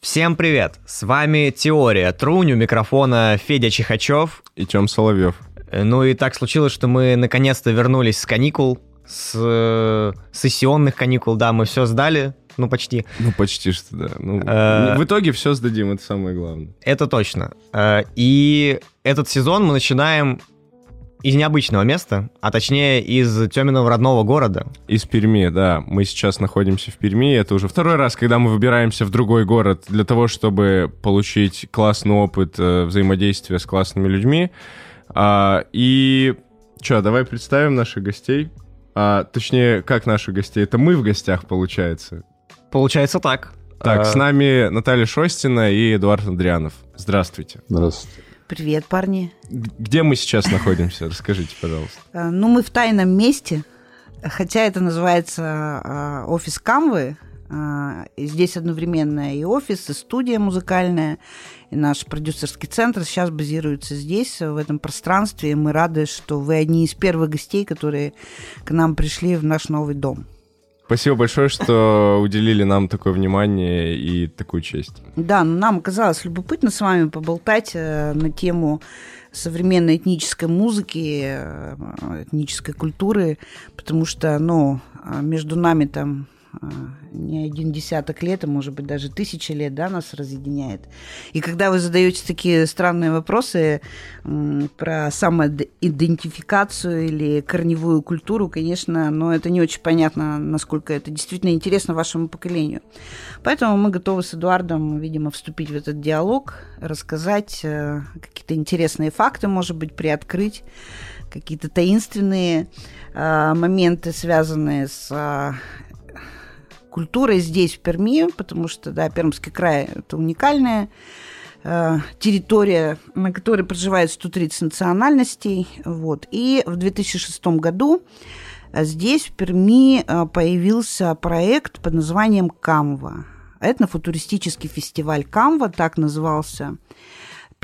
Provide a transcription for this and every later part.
Всем привет! С вами Теория Трунь, у микрофона Федя Чихачев. И Тем Соловьев. Э, Ну и так случилось, что мы наконец-то вернулись с каникул, с э, сессионных каникул, да, мы все сдали, ну почти, Ну, почти что, да. Ну, Э, в итоге все сдадим, это самое главное. это точно. Э, И этот сезон мы начинаем из необычного места, а точнее из Тёминого родного города. Из Перми, да. Мы сейчас находимся в Перми. Это уже второй раз, когда мы выбираемся в другой город для того, чтобы получить классный опыт э, взаимодействия с классными людьми. А, и что, давай представим наших гостей. А, точнее, как наших гостей? Это мы в гостях, получается. Получается так. Так, Э, с нами Наталья Шостина и Эдуард Андрианов. Здравствуйте. Здравствуйте. Привет, парни. Где мы сейчас находимся? Расскажите, пожалуйста. Э, Ну, мы в тайном месте, хотя это называется э, офис Камвы. И Здесь одновременно и офис, и студия музыкальная, и наш продюсерский центр сейчас базируется здесь, в этом пространстве. Мы рады, что вы одни из первых гостей, которые к нам пришли в наш новый дом. Спасибо большое, что уделили нам такое внимание и такую честь. Да, ну, нам оказалось любопытно с вами поболтать э, на тему современной этнической музыки, э, этнической культуры, потому что, ну, э, между нами там не один десяток лет, а может быть даже тысяча лет, да, нас разъединяет. И когда вы задаете такие странные вопросы про самоидентификацию или корневую культуру, конечно, но это не очень понятно, насколько это действительно интересно вашему поколению. Поэтому мы готовы с Эдуардом, видимо, вступить в этот диалог, рассказать э, какие-то интересные факты, может быть, приоткрыть какие-то таинственные э, моменты, связанные с э, культурой здесь, в Перми, потому что, да, Пермский край – это уникальная э, территория, на которой проживает 130 национальностей. Вот. И в 2006 году э, здесь, в Перми, э, появился проект под названием «Камва». Этнофутуристический фестиваль «Камва», так назывался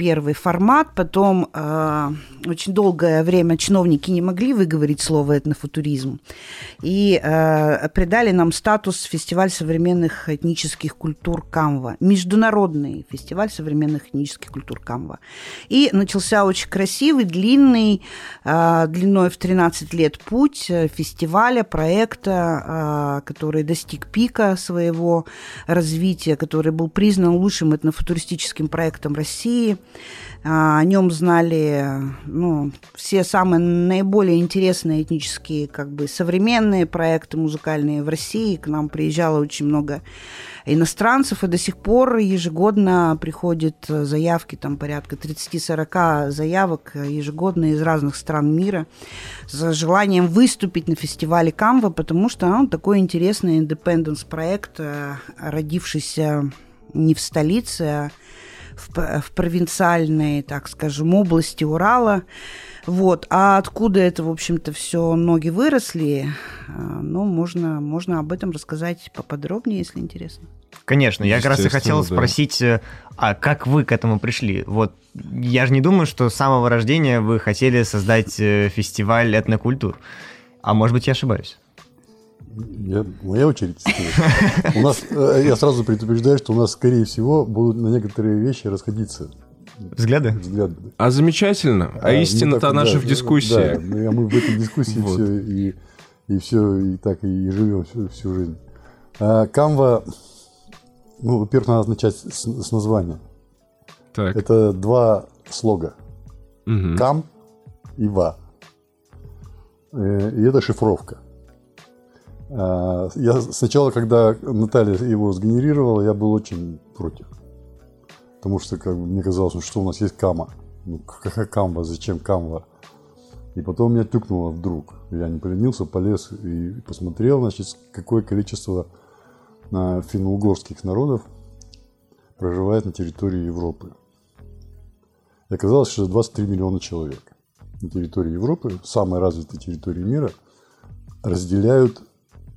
первый формат. Потом э, очень долгое время чиновники не могли выговорить слово этнофутуризм. И э, придали нам статус фестиваль современных этнических культур Камва. Международный фестиваль современных этнических культур Камва. И начался очень красивый, длинный, э, длиной в 13 лет путь э, фестиваля, проекта, э, который достиг пика своего развития, который был признан лучшим этнофутуристическим проектом России. А, О нем знали ну, все самые наиболее интересные этнические, как бы современные проекты музыкальные в России. К нам приезжало очень много иностранцев, и до сих пор ежегодно приходят заявки, там порядка 30-40 заявок ежегодно из разных стран мира с желанием выступить на фестивале Камва, потому что он такой интересный индепенденс проект, э, родившийся не в столице, а в, в провинциальной, так скажем, области Урала. Вот. А откуда это, в общем-то, все ноги выросли, э, ну, можно, можно об этом рассказать поподробнее, если интересно. Конечно, я как раз и хотел да. спросить, э, а как вы к этому пришли? Вот я же не думаю, что с самого рождения вы хотели создать э, фестиваль этнокультур. А может быть, я ошибаюсь? Я, моя очередь. У нас, э, я сразу предупреждаю, что у нас, скорее всего, будут на некоторые вещи расходиться Взгляды? взгляды. А замечательно. А, не истина-то так- наша да, в дискуссии. Да, мы, а мы в этой дискуссии Вот. все и, и все и так и живем всю, всю жизнь. А, Canva, ну, во-первых, надо начать с, с названия. Так. Это два слога. Мгм. Кам и ва. Э, И это шифровка. А, Я сначала, когда Наталья его сгенерировала, я был очень против. Потому что как бы, мне казалось, ну, что у нас есть кама. Ну, какая камва, зачем камва? И потом меня тюкнуло вдруг. Я не поленился, полез и посмотрел, значит, какое количество а, финно-угорских народов проживает на территории Европы. И оказалось, что 23 миллиона человек на территории Европы, самой развитой территории мира, разделяют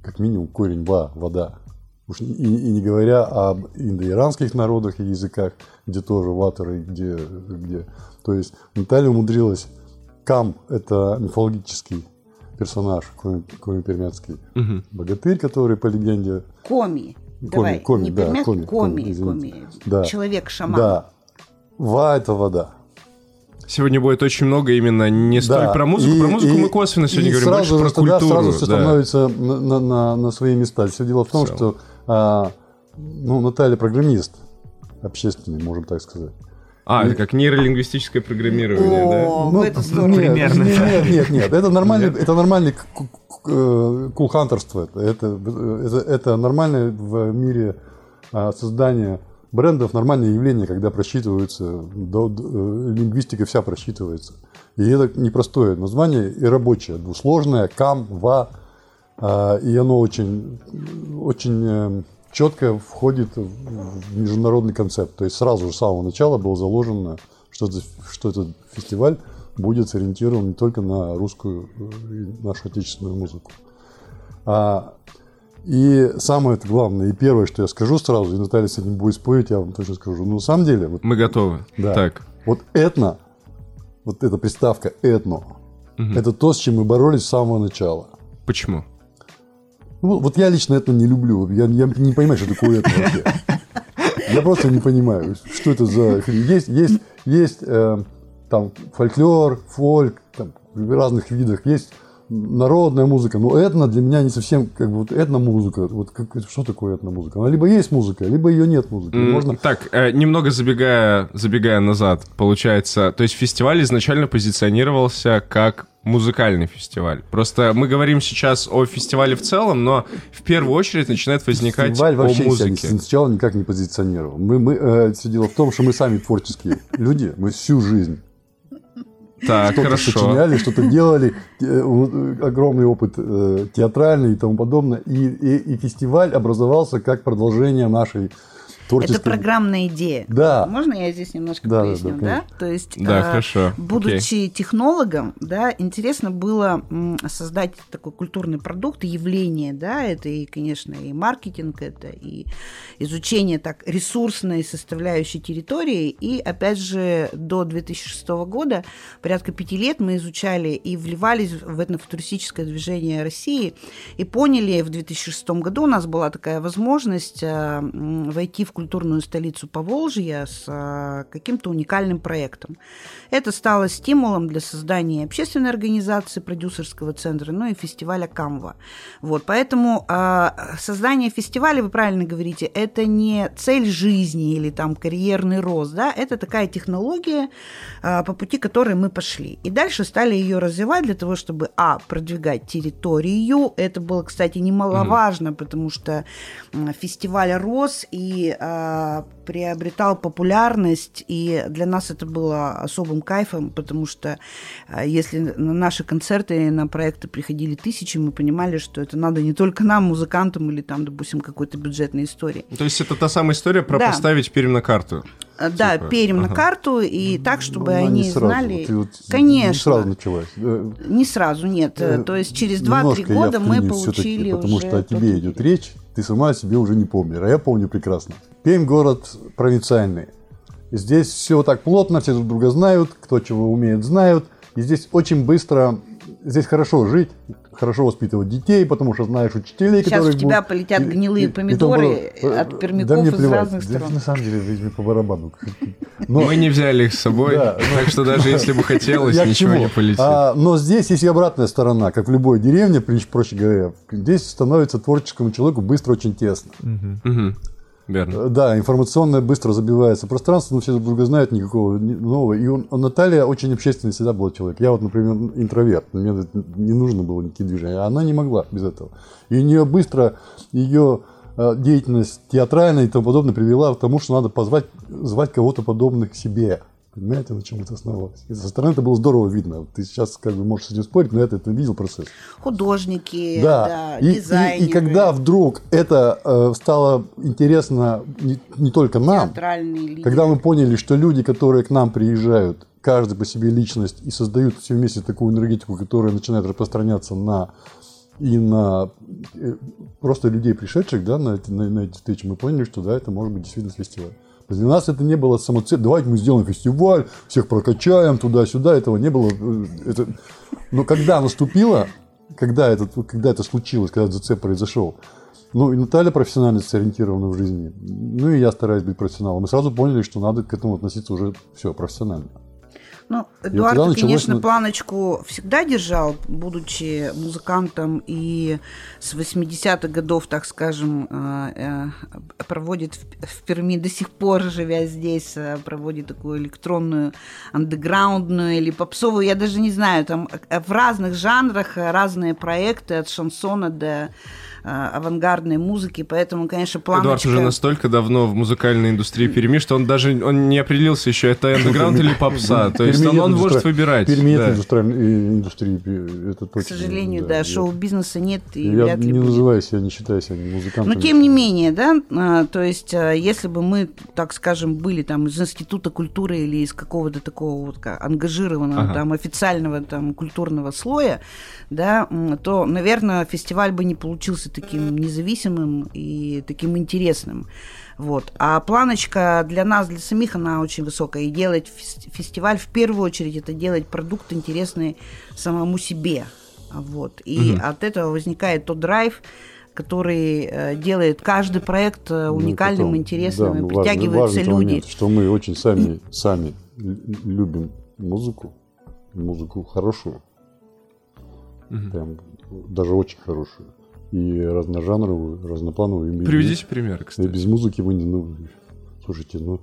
как минимум корень «ва» – вода. Уж и, и не говоря об индоиранских народах и языках, где тоже ваторы, где, где. То есть Наталья умудрилась Кам – это мифологический персонаж, Коми, Коми Пермяцкий богатырь, который по легенде... Коми. Давай, Коми, не да, Пермяцкий, Коми, Коми, Коми, извините. Коми. Да. Человек-шаман. Да. Ва – это вода. Сегодня будет очень много именно не столь Да. про музыку. И- про музыку и- мы косвенно сегодня и говорим, больше сразу про же тогда культуру. сразу все да. становится на, на- на- на свои места. Все дело в том, В целом. что а, ну, Наталья программист, общественный, можем так сказать. А, это как нейролингвистическое программирование, да? О, в Ну, эту сторону. нет, Примерно. Нет, нет, нет, нет. Это нормальный, это нормальный э, кулхантерство. Это, это, это, это нормальное в мире а, создание брендов, нормальное явление, когда просчитываются, до- до- э, лингвистика вся просчитывается. И это непростое название и рабочее, двусложное, кам, ва, а, и оно очень, очень э, четко входит в международный концепт. То есть сразу же с самого начала было заложено, что, что этот фестиваль будет сориентирован не только на русскую э, нашу отечественную музыку. А, и самое главное, и первое, что я скажу сразу, и Наталья с этим будет спорить, я вам точно скажу. Ну, на самом деле, вот, Мы готовы. Да. Так. вот этно, вот эта приставка этно, это то, с чем мы боролись с самого начала. Почему? Ну, вот я лично это не люблю. Я, я не понимаю, что такое это вообще. Я просто не понимаю, что это за хрень. Есть, есть, есть э, там фольклор, фольк, там, в разных видах. Есть народная музыка, но этно для меня не совсем как бы вот этномузыка. Вот как, что такое этномузыка? Она либо есть музыка, либо ее нет музыки. Можно Так, э, немного забегая, забегая назад, получается, то есть фестиваль изначально позиционировался как музыкальный фестиваль. Просто мы говорим сейчас о фестивале в целом, но в первую очередь начинает возникать Фестиваль о вообще себя музыке. не- сначала никак не позиционировал. Мы, мы, э, все дело в том, что мы сами творческие люди, мы всю жизнь Так, что-то хорошо. сочиняли, что-то делали, э, огромный опыт э, театральный и тому подобное. И, и, и фестиваль образовался как продолжение нашей творческой... Это программная идея. Да. Можно я здесь немножко Да, да, поясню, да, да? конечно. То есть, Да, э, хорошо. будучи технологом, да, интересно было создать такой культурный продукт, явление, да, это и, конечно, и маркетинг, это и изучение так ресурсной составляющей территории, и, опять же, до 2006 года, порядка пяти лет мы изучали и вливались в этнофутуристическое движение России, и поняли, в 2006 году у нас была такая возможность э, м, войти в культурную столицу Поволжья с э, каким-то уникальным проектом. Это стало стимулом для создания общественной организации, продюсерского центра, ну и фестиваля Камва. Вот, поэтому э, создание фестиваля, вы правильно говорите, это не цель жизни или там карьерный рост, да, это такая технология, э, по пути которой мы пошли. И дальше стали ее развивать для того, чтобы, а, продвигать территорию, это было, кстати, немаловажно, потому что фестиваль рос и э, приобретал популярность, и для нас это было особым кайфом, потому что э, если на наши концерты, на проекты приходили тысячи, мы понимали, что это надо не только нам, музыкантам, или там, допустим, какой-то бюджетной истории. То есть это та самая история про Да. поставить Пермь на карту. Э, Да, Типа, перем на ага. карту, и так, чтобы Ну, они не сразу, знали... вот, и вот Конечно. Не сразу началась. Э, Не сразу, нет. э, То есть через 2-3 немножко я года мы получили Потому уже что о тебе идет речь, ты сама о себе уже не помнишь, а я помню прекрасно. Пермь город провинциальный. Здесь все так плотно, все друг друга знают, кто чего умеет, знают. И здесь очень быстро, здесь хорошо жить, хорошо воспитывать детей, потому что знаешь учителей, Сейчас которые в тебя будут- полетят и- гнилые и- и тому помидоры подобное. от пермяков да мне из плевать. разных Да, сторон. на самом деле, ведь по барабану. Но- Мы не взяли их с собой, Да, ну, так что даже если бы хотелось, ничего не полетит. А, но здесь есть и обратная сторона, как в любой деревне, проще говоря. Здесь становится творческому человеку быстро очень тесно. Верно. Э, Да, информационное быстро забивается пространство, но все друг друга знают, никакого ни- нового. И он, Наталья очень общественный всегда был человек. Я вот, например, интроверт, мне не нужно было никакие движения, она не могла без этого. И у нее быстро ее э, деятельность театральная и тому подобное привела к тому, что надо позвать, звать кого-то подобных к себе. Понимаете, на чем это основалось? И со стороны это было здорово видно. Ты сейчас как бы можешь с этим спорить, но это видел процесс. Художники, Да. да, И, и- дизайнеры, и когда вдруг это э, стало интересно не, не только нам, когда мы поняли, что люди, которые к нам приезжают, каждый по себе личность и создают все вместе такую энергетику, которая начинает распространяться на и на э, просто людей, пришедших да, на, эти, на, на эти встречи, мы поняли, что да, это может быть действительно фестиваль. Для нас это не было самоцель. Давайте мы сделаем фестиваль, всех прокачаем туда-сюда. Этого не было. Э, Это... Но когда наступило когда, это, когда это случилось, когда зацеп произошел. Ну, и Наталья профессионально сориентирована в жизни. Ну, и я стараюсь быть профессионалом. Мы сразу поняли, что надо к этому относиться уже все профессионально. Ну, Эдуард, тогда конечно, началось- планочку всегда держал, будучи музыкантом и с 80-х годов, так скажем, э, э, проводит в Перми до сих пор, живя здесь, э, проводит такую электронную, андеграундную или попсовую, я даже не знаю, там в разных жанрах разные проекты, от шансона до авангардной музыки, поэтому, конечно, планочка... Эдуард уже настолько давно в музыкальной индустрии Перми, что он даже он не определился еще, это андеграунд или попса. То есть он, может выбирать. Перми нет да. индустриальной- индустрии, К сожалению, да, шоу-бизнеса нет и Я вряд ли не будет. называюсь, я не считаю себя музыкантом. Но тем не менее, да, а, то есть, а, если бы мы, так скажем, были там из Института культуры или из какого-то такого вот ка- ангажированного, Ага. там, официального там культурного слоя, да, то, наверное, фестиваль бы не получился таким независимым и таким интересным. Вот. А планочка для нас, для самих, она очень высокая. И делать фес- фестиваль, в первую очередь, это делать продукт интересный самому себе. Вот. И от этого возникает тот драйв, который э, делает каждый проект э, Ну, уникальным, потом, интересным, да, и ну, притягиваются важный люди. момент, что мы очень сами, сами лю- любим музыку, музыку хорошую, прям даже очень хорошую, и разножанровую, разноплановую. И без- Приведите примеры, И кстати. без музыки вы не... Ну, слушайте, ну,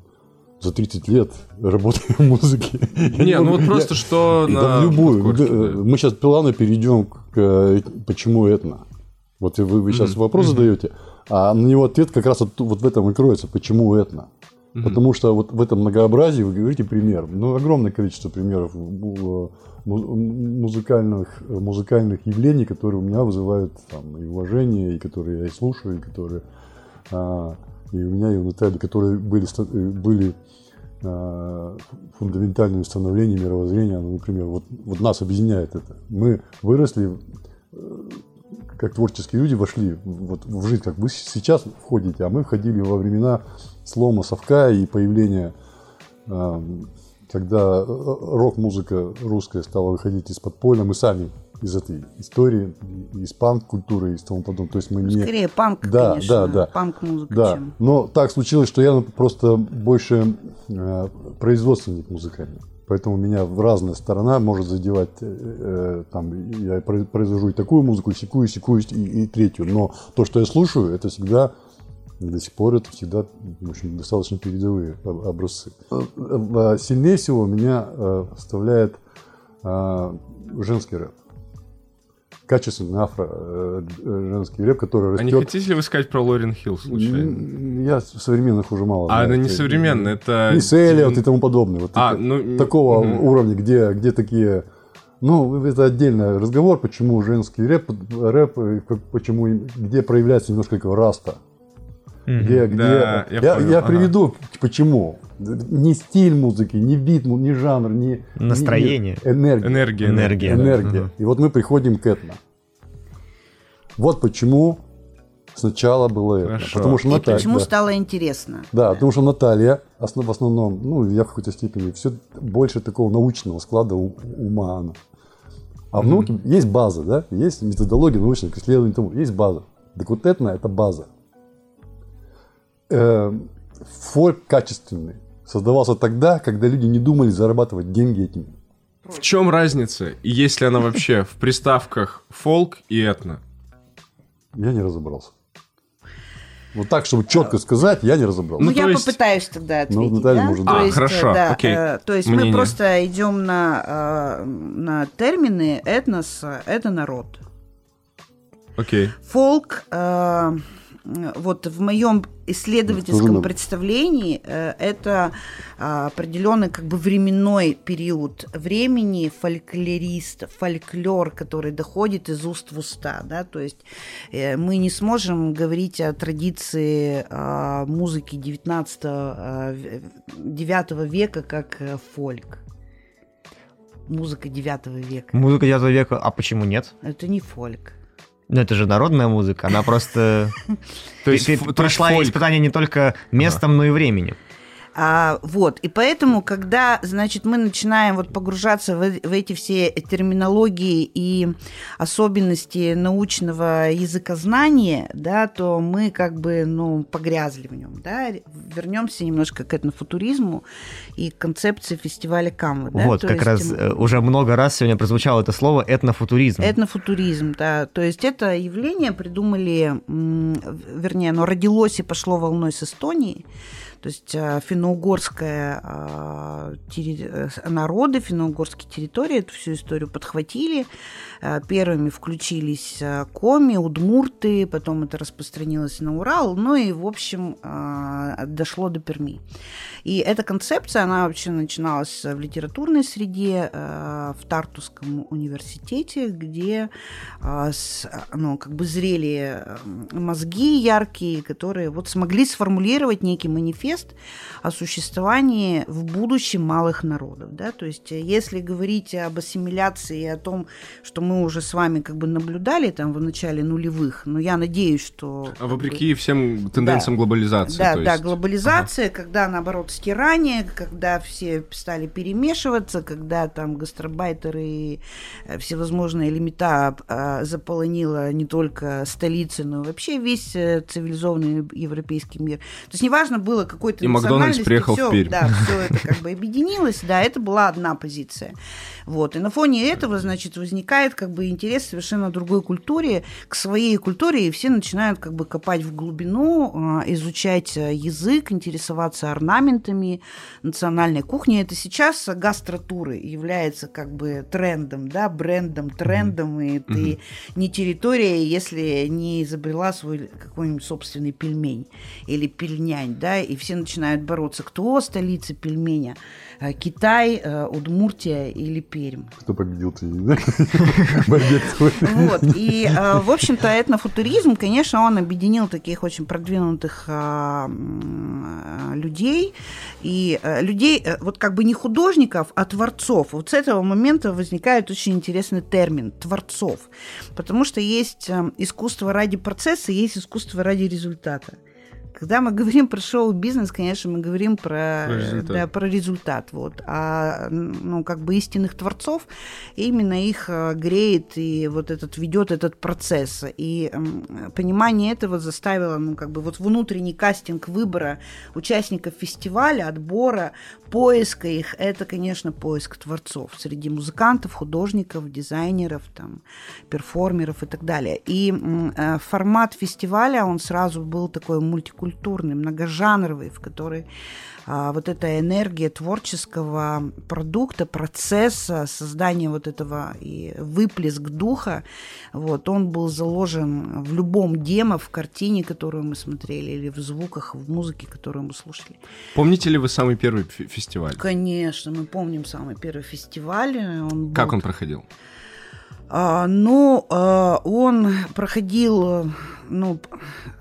за 30 лет работаю в музыке. Не, ну вот просто что на любую. Мы сейчас плавно перейдем к э, почему этно. Вот вы, сейчас вопрос задаете, а на него ответ как раз вот в этом и кроется, почему этно. Потому что вот в этом многообразии вы говорите пример. Ну, огромное количество примеров му- му- музыкальных, музыкальных явлений, которые у меня вызывают там, и уважение, и которые я и слушаю, и которые а, и у меня, и у Натальи, которые были, э, были а, фундаментальными становлениями мировоззрения. Ну, например, вот, вот нас объединяет это. Мы выросли, э, как творческие люди, вошли вот в жизнь, как вы сейчас входите, а мы входили во времена слома совка и появления, а, когда рок-музыка русская стала выходить из подполья, мы сами из этой истории, из панк-культуры и тому подобное. То есть мы не... Скорее панк, Да, конечно, да, да. панк-музыка, Да, чем... но так случилось, что я просто больше э, производственник музыкальный. Поэтому меня в разная сторона может задевать. э, э, там, я про- произвожу и такую музыку, и секую, и секую, и, и третью. Но то, что я слушаю, это всегда, до сих пор, это всегда в общем, достаточно передовые об- образцы. Э, э, Сильнее всего меня э, вставляет э, женский рэп. Качественный афро э, э, женский рэп, который А не растет. хотите ли вы сказать про Лорен Хилл случайно? Я современных уже мало. А знаю. она не Это- современная, это... Мисс Эллиот и тому подобное. Вот А, это- ну, такого мгм. уровня, где, где такие... Ну, это отдельный разговор, почему женский рэп, рэп э, почему, где проявляется немножко такого раста. Где, где... Да, я я, понял, я ага. приведу, почему. Не стиль музыки, не бит, не жанр, не... Настроение. не- энергия. Энергия. Энергия. да. Энергия. Мгм. И вот мы приходим к этому. Вот почему сначала было это. Хорошо. Потому что И Наталья... почему да. стало интересно? Да, потому что Наталья основ- в основном, ну, я в какой-то степени, все больше такого научного склада у- ума она. А в науке есть база, да, есть методология научных исследований, есть база. Так вот это, это база. Э, фольк качественный создавался тогда, когда люди не думали зарабатывать деньги этим. В чем разница? И есть ли она вообще в приставках фолк и этно? Я не разобрался. Вот так, чтобы четко сказать, я не разобрался. Ну, Ну, я есть- попытаюсь тогда Ну, ответить. Наталья да? может То А, есть, хорошо, да, окей. э, то есть мы Мнение. просто идем на, э, на термины этнос, это народ. Окей. Фолк, э, вот в моем исследовательском на- представлении, э, это э, определенный как бы временной период времени фольклорист, фольклор, который доходит из уст в уста, да, то есть э, мы не сможем говорить о традиции э, музыки 19 э, 9 века как э, фольк. Музыка 9 века. Музыка 9 века, а почему нет? Это не фольк. Ну, это же народная музыка, она просто... То есть, прошла испытание не только местом, но и временем. А, вот, и поэтому, когда, значит, мы начинаем вот погружаться в, в эти все терминологии и особенности научного языкознания, да, то мы как бы, ну, погрязли в нем, да. Вернемся немножко к этнофутуризму и концепции фестиваля Камвы. Да? Вот, то как есть, раз мы... уже много раз сегодня прозвучало это слово этнофутуризм. Этнофутуризм, да. То есть это явление придумали, вернее, оно родилось и пошло волной с Эстонии. То есть э, финно-угорская э, э, народы, финно-угорские территории эту всю историю подхватили. Первыми включились коми, удмурты, потом это распространилось на Урал, ну и, в общем, дошло до Перми. И эта концепция, она вообще начиналась в литературной среде, в Тартусском университете, где ну, как бы зрели мозги яркие, которые вот смогли сформулировать некий манифест манифест о существовании в будущем малых народов. Да? То есть э, если говорить об ассимиляции и о том, что мы уже с вами как бы наблюдали там в начале нулевых, но я надеюсь, что... А вопреки бы, всем тенденциям да, глобализации. Да, да, есть... глобализация, ага. когда наоборот стирание, когда все стали перемешиваться, когда там гастробайтеры и э, всевозможные лимита а, заполонила не только столицы, но вообще весь э, цивилизованный европейский мир. То есть неважно было, как какой-то И Макдональдс приехал все, в Пермь. Да, все это как бы объединилось, да, это была одна позиция. Вот, и на фоне этого, значит, возникает как бы интерес совершенно другой культуре, к своей культуре, и все начинают как бы копать в глубину, а, изучать э, язык, интересоваться орнаментами национальной кухни. Это сейчас гастротуры является как бы трендом, да, брендом, трендом, и ты не территория, если не изобрела свой какой-нибудь собственный пельмень или пельнянь, да, и все все начинают бороться, кто столица пельменя, э, Китай, э, Удмуртия или Пермь. Кто победил ты, Вот, и, э, в общем-то, этнофутуризм, конечно, он объединил таких очень продвинутых людей, и людей, вот как бы не художников, а творцов. Вот с этого момента возникает очень интересный термин – творцов, потому что есть искусство ради процесса, есть искусство ради результата. Когда мы говорим про шоу-бизнес, конечно, мы говорим про, про результат. Да, про результат вот. А ну, как бы истинных творцов, именно их э, греет и вот этот ведет этот процесс. И понимание этого заставило, ну, как бы вот внутренний кастинг выбора участников фестиваля, отбора, поиска их, это, конечно, поиск творцов среди музыкантов, художников, дизайнеров, там, перформеров и так далее. И э, формат фестиваля, он сразу был такой мультикультурный многожанровый, в который а, вот эта энергия творческого продукта, процесса, создания вот этого и выплеск духа, вот, он был заложен в любом демо, в картине, которую мы смотрели, или в звуках, в музыке, которую мы слушали. Помните ли вы самый первый фестиваль? Конечно, мы помним самый первый фестиваль. Он был... Как он проходил? А, ну, а, он проходил ну,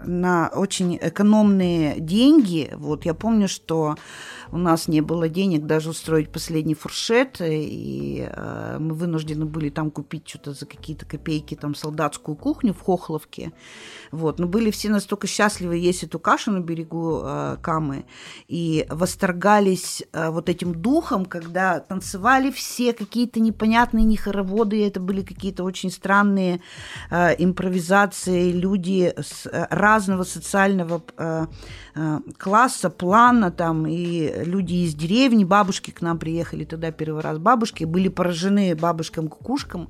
на очень экономные деньги. Вот я помню, что у нас не было денег даже устроить последний фуршет, и э, мы вынуждены были там купить что-то за какие-то копейки, там, солдатскую кухню в Хохловке. Вот. Но были все настолько счастливы есть эту кашу на берегу э, Камы и восторгались э, вот этим духом, когда танцевали все какие-то непонятные не хороводы, это были какие-то очень странные э, импровизации, люди с э, разного социального э, э, класса, плана там, и люди из деревни, бабушки к нам приехали тогда первый раз, бабушки были поражены бабушкам-кукушкам,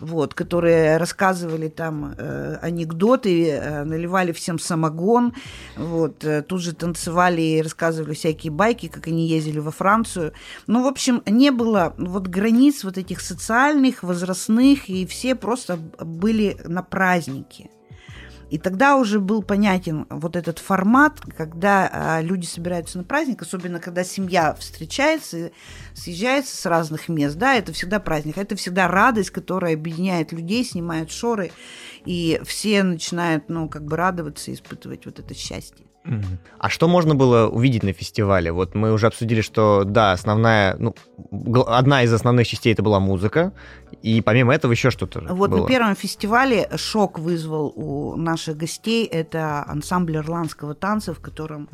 вот, которые рассказывали там э, анекдоты, э, наливали всем самогон, вот, э, тут же танцевали и рассказывали всякие байки, как они ездили во Францию. Ну, в общем, не было вот границ вот этих социальных, возрастных, и все просто были на празднике. И тогда уже был понятен вот этот формат, когда а, люди собираются на праздник, особенно когда семья встречается, съезжается с разных мест, да, это всегда праздник, это всегда радость, которая объединяет людей, снимает шоры, и все начинают, ну, как бы радоваться испытывать вот это счастье. А что можно было увидеть на фестивале? Вот мы уже обсудили, что да, основная, ну, одна из основных частей это была музыка, И помимо этого еще что-то Вот было. на первом фестивале шок вызвал у наших гостей. Это ансамбль ирландского танца, в котором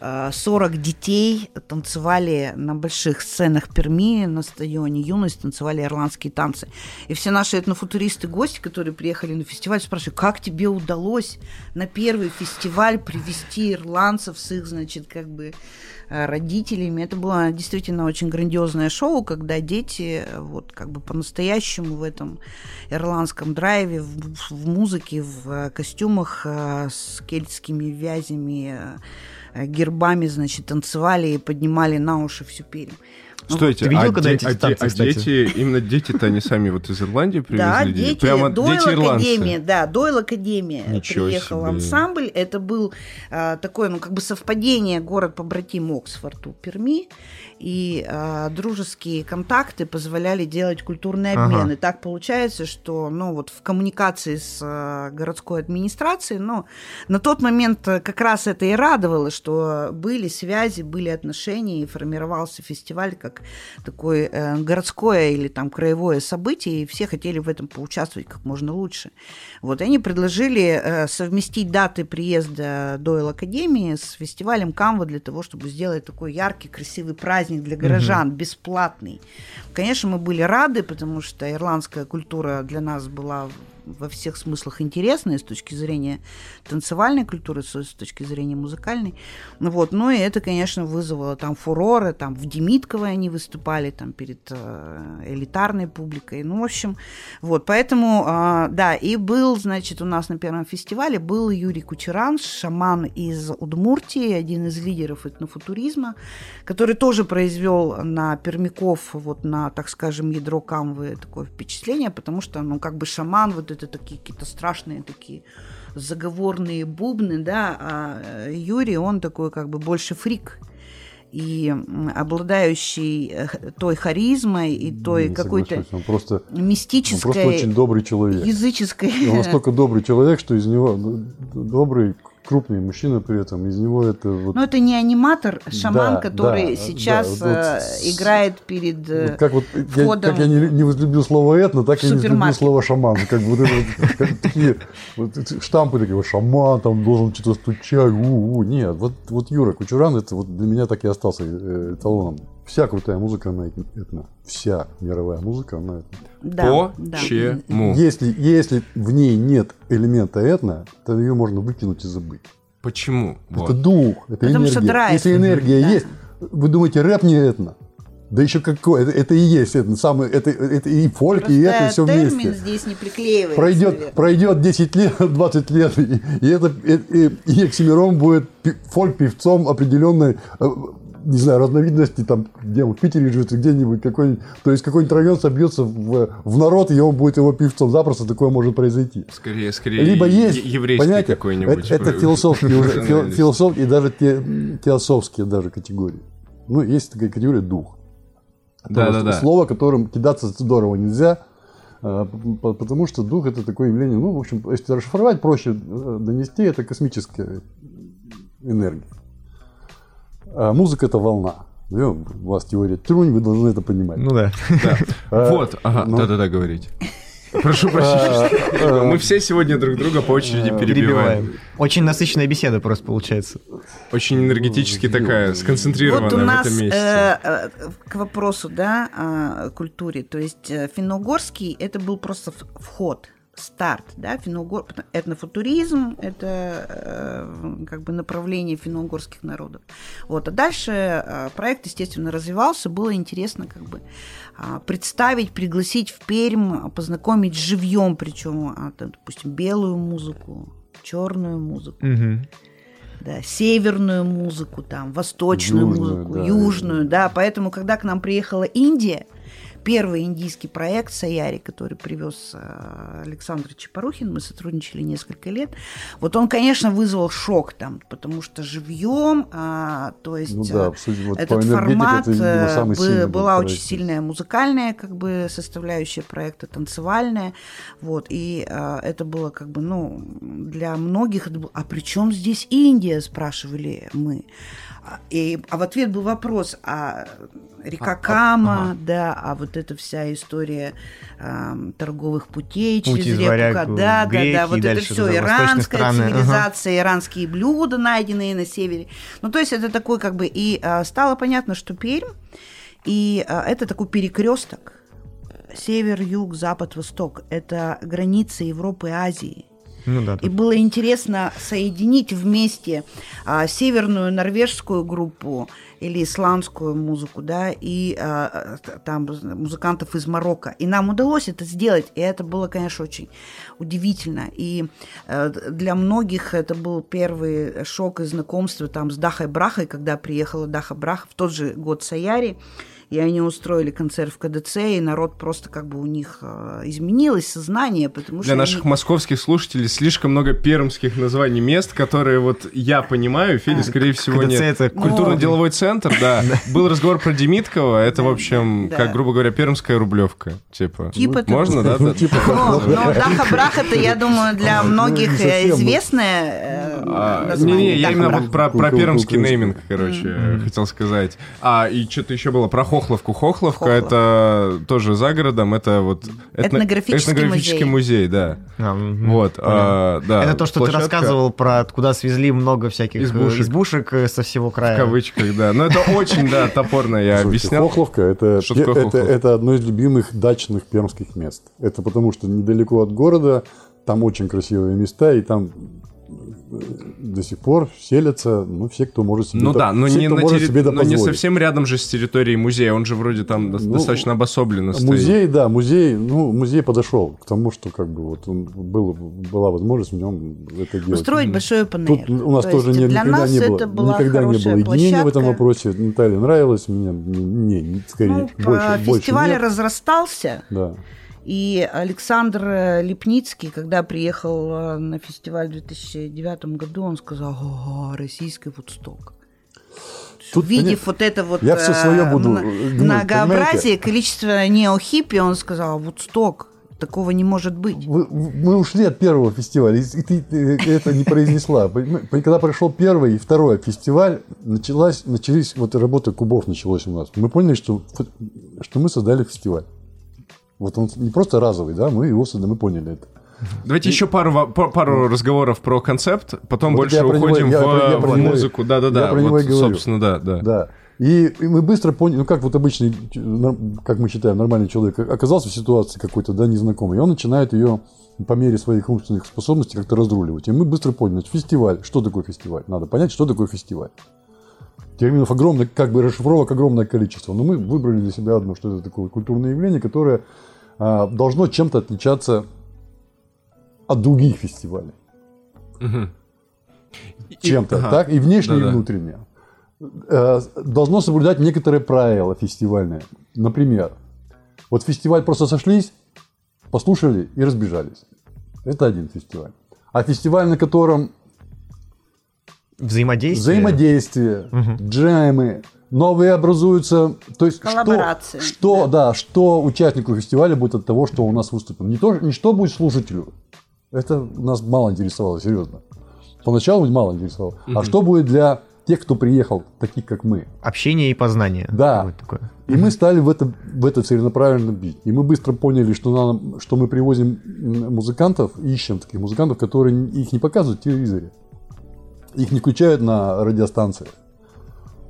э, 40 детей танцевали на больших сценах Перми, на стадионе «Юность», танцевали ирландские танцы. И все наши этнофутуристы-гости, которые приехали на фестиваль, спрашивают, как тебе удалось на первый фестиваль привести ирландцев с их, значит, как бы э, родителями. Это было действительно очень грандиозное шоу, когда дети э, вот как бы по-настоящему в этом ирландском драйве, в, в музыке, в э, костюмах э, с кельтскими вязями, э, гербами, значит, танцевали и поднимали на уши всю Пермь. Стойте, Ты видел а, когда де- эти а де- а дети, именно дети-то они сами вот из Ирландии привезли? Да, дети, Прямо Дойл дети? Академия, да, Дойл Академия Ничего приехал себе. ансамбль. Это был а, такое, ну, как бы совпадение город-побратим Оксфорд у Перми. И а, дружеские контакты позволяли делать культурный обмен. Ага. И так получается, что, ну, вот в коммуникации с а, городской администрацией, ну, на тот момент э, как раз это и радовало, что были связи, были отношения, и формировался фестиваль как такое э, городское или там краевое событие, и все хотели в этом поучаствовать как можно лучше. Вот и они предложили э, совместить даты приезда Дойл Академии с фестивалем Камва для того, чтобы сделать такой яркий, красивый праздник для горожан, бесплатный. Конечно, мы были рады, потому что ирландская культура для нас была во всех смыслах интересная с точки зрения танцевальной культуры, с точки зрения музыкальной. Ну Вот. Ну и это, конечно, вызвало там фуроры. Там в Демитково они выступали там перед э, элитарной публикой. Ну, в общем, вот. Поэтому, а, да, и был, значит, у нас на первом фестивале был Юрий Кучеран, шаман из Удмуртии, один из лидеров этнофутуризма, который тоже произвел на пермяков, вот на, так скажем, ядро камвы такое впечатление, потому что, ну, как бы шаман, вот это такие какие-то страшные такие заговорные бубны, да, а э, Юрий, он такой как бы больше фрик и обладающий э, той харизмой и той какой-то Он просто, он мистической, просто очень добрый человек. языческой. Он настолько добрый человек, что из него ну, добрый, крупный мужчина при этом, из него это вот... Но это не аниматор, шаман, Да, который да, сейчас да, вот э, играет перед... э, Вот как вот я, входом как я не, не возлюбил слово этно, так я не возлюбил слово шаман. Как вот это вот, как такие вот штампы такие, вот шаман там должен что-то стучать, у, Нет, вот, вот Юра Кучуран, это вот для меня так и остался э, эталоном. Вся крутая музыка на этно. Вся мировая музыка на этно. да, да. Почему? Если, если в ней нет элемента этно, то ее можно выкинуть и забыть. Почему? Это Вот. дух, это Потому что энергия. драйв. Если энергия Да. есть, вы думаете, рэп не этно? Да еще какой, это, это и есть этно, самое, это, это и фольк, и это все термин вместе. здесь не приклеивается. Пройдет, наверное. пройдет 10 лет, 20 лет, и, и это, и, и, и Оксимирон будет пи- фольк-певцом определенной, э, не знаю, разновидности, там, где в Питере живет, где-нибудь какой-нибудь, то есть какой-нибудь район собьется в, в народ, и он будет его певцом. Запросто такое может произойти. Скорее, скорее Либо есть, еврейский понимаете, какой-нибудь. Это, это философские, уже, философские и даже те, теософские даже категории. Ну, есть такая категория дух. Да, да, да. Слово, которым кидаться здорово нельзя, а, потому что дух это такое явление, ну, в общем, если расшифровать проще э, донести, это космическая энергия. А музыка это волна. У вас теория трунь, вы должны это понимать. Ну да. А, Вот, ага, ну. да-да-да, говорите. Прошу прощения. Мы все сегодня друг друга по очереди перебиваем. Очень насыщенная беседа просто получается. Очень энергетически такая, Вот сконцентрированная у в нас этом месте. э, э, к вопросу, да, о культуре. То есть э, финно-угорский это был просто в- вход, старт, да, финно этнофутуризм это э, как бы направление финно-угорских народов. Вот, а дальше э, проект, естественно, развивался, было интересно как бы а, представить, пригласить в Пермь, познакомить живьем, причем, а, там, допустим, белую музыку, черную музыку, Мгм. да, северную музыку, там, восточную Южную, музыку, да, южную, да. Поэтому, когда к нам приехала Индия, первый индийский проект Саяри, который привез э, Александр Чепорухин, мы сотрудничали несколько лет, вот он, конечно, вызвал шок там, потому что живьем, а, то есть Ну да, э. Вот этот формат это, видимо, э, была очень сильная музыкальная как бы составляющая проекта, танцевальная, вот, и э, это было как бы, ну, для многих, это было, а при чем здесь Индия, спрашивали мы. И, а в ответ был вопрос, а река а, Кама, ага. да, а вот эта вся история э, торговых путей Путь через реку, варяг, да, греки, да, да, вот это все иранская страны. цивилизация, ага. иранские блюда, найденные на севере. Ну, то есть это такой как бы и э, стало понятно, что Пермь и э, это такой перекресток. Север, юг, запад, восток. Это граница Европы и Азии. Ну, да, и было интересно соединить вместе а, северную норвежскую группу или исландскую музыку, да, и а, там музыкантов из Марокко. И нам удалось это сделать, и это было, конечно, очень удивительно. И а, для многих это был первый шок и знакомство там с Дахой Брахой, когда приехала Даха Браха в тот же год Саяри и они устроили концерт в КДЦ, и народ просто как бы у них э, изменилось сознание, потому Для что... наших они... московских слушателей слишком много пермских названий мест, которые вот я понимаю, Федя, а, скорее всего, КДЦ нет. Это Культурно-деловой центр, да. Был разговор про Демиткова, это, в общем, как, грубо говоря, пермская рублевка, типа. Типа Можно, да? Типа но Даха Брах это, я думаю, для многих э, известное э, Не-не, я именно вот про пермский нейминг, короче, хотел сказать. А, и что-то еще было про Хохловку. Хохловка Хохлов. это тоже за городом, это вот этно... Этнографический этнографический музей. музей, да. А, м, Вот, а, да. Это то, что Площадка, ты рассказывал про куда свезли много всяких э, Избушек. избушек, э, со всего края. В кавычках, да. Но это очень, да, топорно я Слушайте, объяснял. Хохловка это, это, одно из любимых дачных пермских мест. Это потому что недалеко от города, там очень красивые места, и там до сих пор селятся, ну, все, кто может себе Ну да, но все, не, кто на может терри- себе но не совсем рядом же с территорией музея, он же вроде там Ну, достаточно обособленно стоит. Музей, да, музей, ну, музей подошел к тому, что как бы вот он был, была возможность в нем это делать. Устроить большой Тут панель. у нас То тоже есть не, никогда нас не было, никогда не было единения в этом вопросе. Наталье нравилось, мне не, не, скорее Ну, больше, больше фестиваль нет. разрастался, Да. И Александр э, Лепницкий, когда приехал э, на фестиваль в 2009 году, он сказал, ого, российский Вудсток. Тут, Увидев вот это вот Я своё э, буду мно- гнуть, многообразие, понимаете? количество неохиппи, он сказал, Вудсток, такого не может быть. Вы- мы ушли от первого фестиваля, и ты, ты это не произнесла. Поним- Когда прошел первый и второй фестиваль, началась, начались, вот работа кубов началась у нас. Мы поняли, что, что мы создали фестиваль. Вот он не просто разовый, да, мы его создали, мы поняли это. Давайте еще пару, пару разговоров про концепт, потом Вот больше я него- уходим я в, про- я в про него- музыку. Да-да-да, я про него вот, и говорю. собственно, да, да. Да. И, и мы быстро поняли, ну как вот обычный, как мы считаем, нормальный человек оказался в ситуации какой-то, да, незнакомой, и он начинает ее по мере своих умственных способностей как-то разруливать. И мы быстро поняли, фестиваль, что такое фестиваль? Надо понять, что такое фестиваль. Терминов огромное, как бы расшифровок огромное количество, но мы выбрали для себя одно, что это такое культурное явление, которое а, должно чем-то отличаться от других фестивалей. Чем-то, ага. так? И внешне, Да-да. и внутренне. Э, Должно соблюдать некоторые правила фестивальные. Например, вот фестиваль просто сошлись, послушали и разбежались. Это один фестиваль. А фестиваль, на котором Взаимодействие. взаимодействие, джемы, новые образуются, то есть что, Коллаборации, что, да. что участнику фестиваля будет от того, что у нас выступил. Не, то, не что будет слушателю. Это нас мало интересовало, серьезно. Поначалу мало интересовало. А что будет для тех, кто приехал, таких как мы. Общение и познание. Да. Вот такое. И мы стали в это, в это целенаправленно бить. И мы быстро поняли, что, нам, что мы привозим музыкантов, ищем таких музыкантов, которые их не показывают в телевизоре. Их не включают на радиостанциях.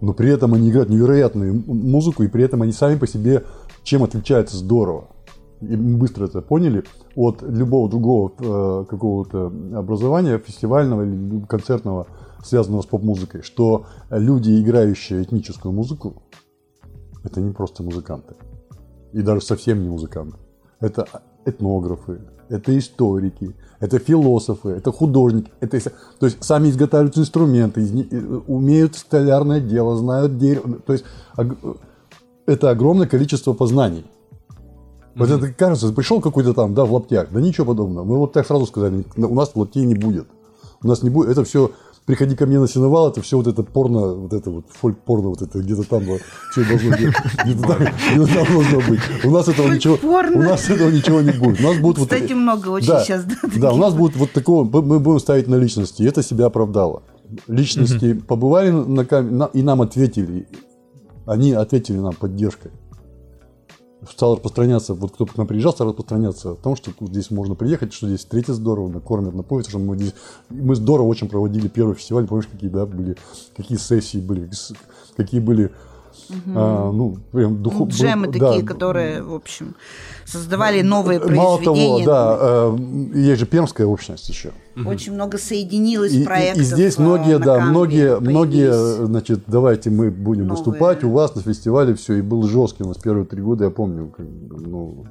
Но при этом они играют невероятную музыку, и при этом они сами по себе чем отличаются здорово. И мы быстро это поняли от любого другого э, какого-то образования, фестивального или концертного, связанного с поп-музыкой, что люди, играющие этническую музыку, это не просто музыканты. И даже совсем не музыканты. Это этнографы, это историки, это философы, это художники. Это, то есть сами изготавливают инструменты, э, умеют столярное дело, знают дерево. То есть ог- это огромное количество познаний. Вот это кажется, пришел какой-то там, да, в лаптях. Да ничего подобного. Мы вот так сразу сказали, у нас лаптей не будет. У нас не будет. Это все приходи ко мне на сеновал, это все вот это порно, вот это вот фольк-порно, вот это где-то там вот, все должно быть, где-то там, где-то там должно быть. У нас этого ничего, у нас этого ничего не будет. У нас будут вот Кстати, много очень да, сейчас. да, Да, у нас вот. будет вот такого, мы будем ставить на личности, и это себя оправдало. личности побывали на, кам- на- и нам ответили. Они ответили нам поддержкой. Стал распространяться, вот кто к нам приезжал, стал распространяться о том, что здесь можно приехать, что здесь встретить здорово, накормят, напоят, что мы здесь... Мы здорово очень проводили первый фестиваль, помнишь, какие, да, были, какие сессии были, какие были, а, ну, прям духу... Ну, Джемы да, такие, которые, в общем, создавали новые Мало того, произведения. да, э, есть же пермская общность еще. Очень много соединилось И, проектов. и здесь э, многие, на да, Камбе многие, многие, значит, давайте мы будем Новые. выступать у вас на фестивале, все, и был жесткий у нас первые три года, я помню, как ну,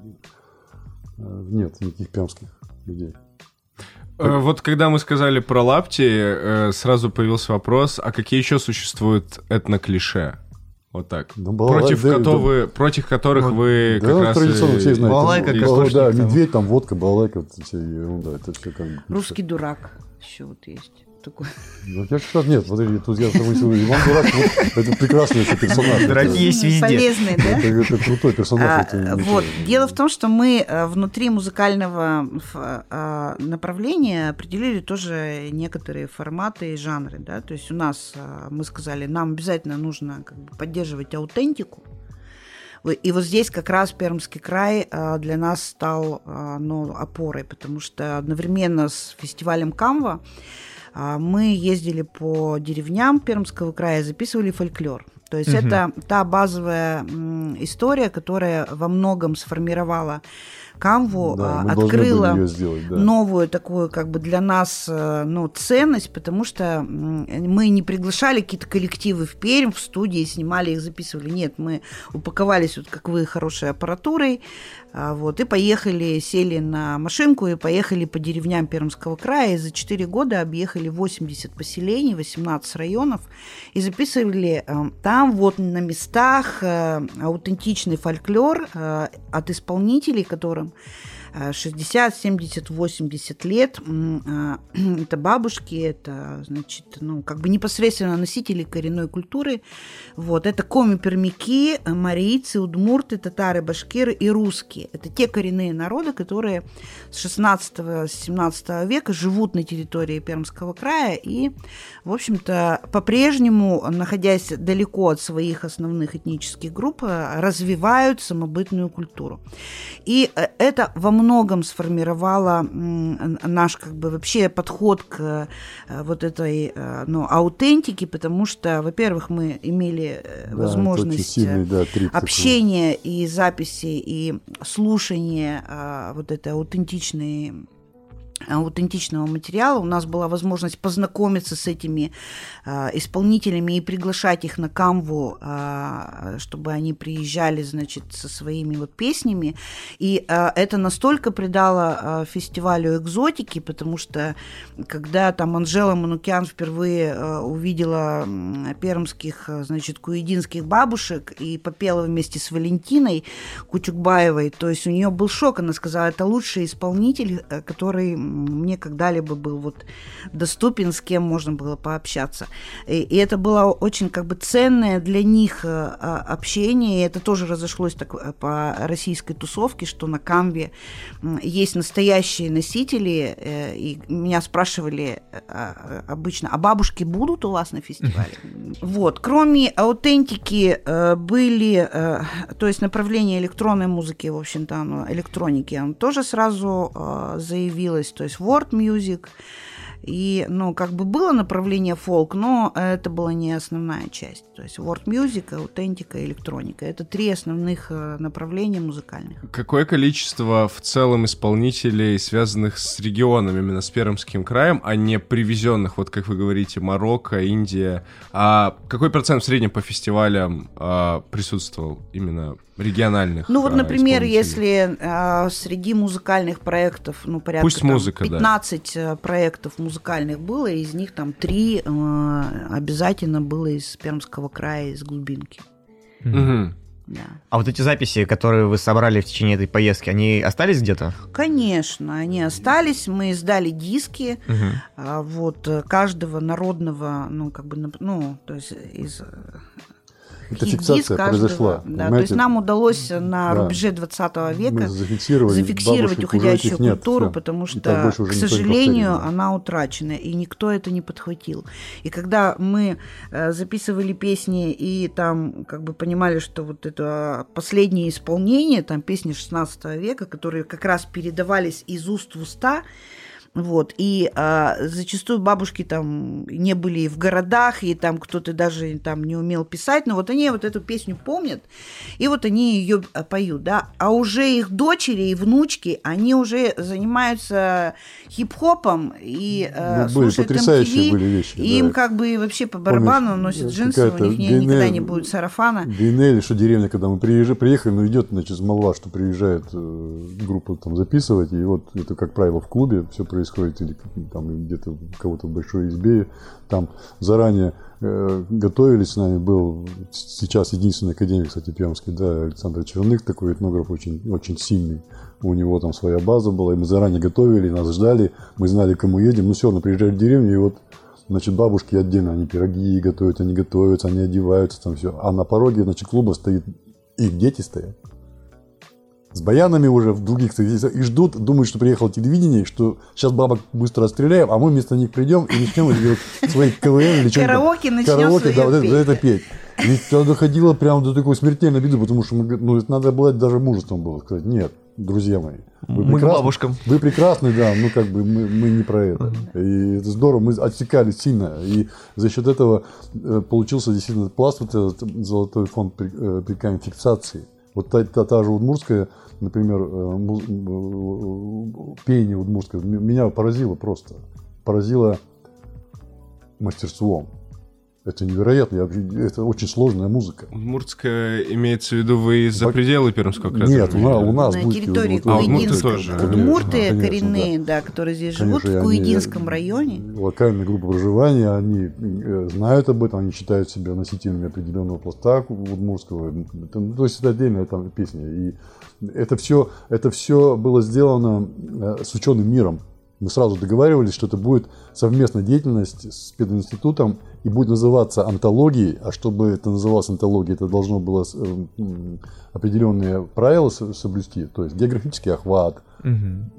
э, нет никаких пермских людей. Э, Вот когда мы сказали про лапти, сразу появился вопрос, а какие еще существуют этноклише? Вот так. Ну, балалай- против, да, кото- да. вы- против которых вы Да, как ну, раз... традиционно все знают. балалайка, Там, кокошник да, там. медведь, там водка, балалайка, вот вся ерунда, это все как бы... Русский дурак еще вот есть. Такой. Ну, я как нет, смотри, тут я мыслю, Иван Дурак, вот, это прекрасный персонаж. Дураки есть везде. Полезный, да? Это, это крутой персонаж. А, это вот. ничего. Дело в том, что мы э, внутри музыкального а, направления определили тоже некоторые форматы и жанры. Да? То есть у нас, а, мы сказали, нам обязательно нужно как бы, поддерживать аутентику. И вот здесь как раз Пермский край а, для нас стал ну, опорой, потому что одновременно с фестивалем Камва мы ездили по деревням Пермского края, записывали фольклор. То есть это та базовая история, которая во многом сформировала Камву, Да, а, открыла сделать, да. новую такую как бы для нас э, ну, ценность, потому что мы не приглашали какие-то коллективы в Пермь, в студии, снимали их, записывали. Нет, мы упаковались, вот как вы, хорошей аппаратурой, а, вот, и поехали, сели на машинку и поехали по деревням Пермского края. И за 4 года объехали 80 поселений, 18 районов и записывали э, там вот на местах э, аутентичный фольклор э, от исполнителей, которым 60, 70, 80 лет. Э, Это бабушки, это, значит, ну, как бы непосредственно носители коренной культуры. Вот, это коми-пермяки, марийцы, удмурты, татары, башкиры и русские. Это те коренные народы, которые с 16-17 века живут на территории Пермского края и, в общем-то, по-прежнему, находясь далеко от своих основных этнических групп, э, развивают самобытную культуру. И э, это во многом сформировало м, наш как бы вообще подход к э, вот этой э, ну, аутентике, потому что, во-первых, мы имели э, Да, возможность сильный, да, общения и записи и слушания вот этой аутентичной аутентичного материала. У нас была возможность познакомиться с этими а, исполнителями и приглашать их на камву, а, чтобы они приезжали, значит, со своими вот песнями. И это настолько придало фестивалю экзотики, потому что когда там Анжела Манукян впервые увидела пермских, значит, куединских бабушек и попела вместе с Валентиной Кучукбаевой, то есть у нее был шок, она сказала, это лучший исполнитель, э, который мне когда-либо был вот доступен, с кем можно было пообщаться. И, и это было очень как бы ценное для них э, а, общение, и это тоже разошлось так э, по российской тусовке, что на Камбе м, есть настоящие носители, э, и меня спрашивали а, обычно, а бабушки будут у вас на фестивале? Вот, кроме аутентики были, то есть направление электронной музыки, в общем-то, оно, электроники, оно тоже сразу заявилось, то есть world music, и, ну, как бы было направление фолк, но это была не основная часть. То есть world music, аутентика, электроника. Это три основных э, направления музыкальных. Какое количество в целом исполнителей, связанных с регионом, именно с Пермским краем, а не привезенных, вот как вы говорите, Марокко, Индия? А какой процент в среднем по фестивалям а, присутствовал именно региональных? Ну вот, а, например, если э, среди музыкальных проектов, ну, порядка Пусть там, музыка, да. 15 э, проектов музыкальных было, из них там три э, обязательно было из Пермского края, из глубинки. Мгм. Да. А вот эти записи, которые вы собрали в течение этой поездки, они остались где-то? Конечно, они остались. Мы издали диски а, вот э, каждого народного, ну как бы, ну то есть из эта хит-диск фиксация каждого. произошла. Да, то есть нам удалось на Да. рубеже 20 века Мы зафиксировать уже уходящую нет, культуру, всё. потому что, к сожалению, она утрачена, и никто это не подхватил. И когда мы э, записывали песни и там как бы понимали, что вот это последнее исполнение, там песни 16 века, которые как раз передавались из уст в уста, вот, и а, зачастую бабушки там не были и в городах, и там кто-то даже там не умел писать, но вот они вот эту песню помнят, и вот они ее поют, да. А уже их дочери и внучки, они уже занимаются хип-хопом и э, Ну, были слушают потрясающие MTV, были вещи, и им да. как бы вообще по барабану Помнишь, носят э, джинсы, у них не- никогда не будет сарафана. Бейнели, что деревня, когда мы приезжали, приехали, ну идет, значит, молва, что приезжает э, группа там записывать, и вот это, как правило, в клубе все происходит, или там где-то кого-то в большой избе, там заранее э, готовились с нами, был сейчас единственный академик, кстати, Пермский, да, Александр Черных, такой этнограф очень, очень сильный, у него там своя база была, и мы заранее готовили, нас ждали, мы знали, к кому едем, ну все, равно приезжали в деревню, и вот Значит, бабушки отдельно, они пироги готовят, они готовятся, они одеваются, там все. А на пороге, значит, клуба стоит, их дети стоят. С баянами уже в других и ждут, думают, что приехало телевидение, что сейчас бабок быстро расстреляем, а мы вместо них придем и начнем свои КВН или что-нибудь. Караоке начнем Караоке, да, вот это, петь. вот это петь. И это доходило прямо до такой смертельной беды, потому что мы, ну, это надо было даже мужеством было сказать, нет, друзья мои. Вы Мы к прекрасны- бабушкам. Вы прекрасны, да, ну как бы мы, мы не про это. И это здорово, мы отсекали сильно. И за счет этого э, получился действительно пласт, вот этот золотой фонд при, э, при камень фиксации. Вот та, та, та же удмуртская, например, э, э, пение удмуртское, меня поразило просто. Поразило мастерством. Это невероятно, я это очень сложная музыка. Удмуртская имеется в виду вы за пределы Пермского края? Нет, у нас, у нас на будет- территории вот- вот- А, Куединска. тоже, Удмурты конечно, коренные, да, которые здесь живут, Конечно, и в они- Куединском районе. Локальная группа проживания, они э, знают об этом, они считают себя носителями определенного пласта удмурского. Это, ну, то есть это отдельная там песня. И это все, это все было сделано э, с ученым миром. Мы сразу договаривались, что это будет совместная деятельность с пединститутом и будет называться антологией. А чтобы это называлось антологией, это должно было с- э, м, определенные правила со- соблюсти. То есть географический охват,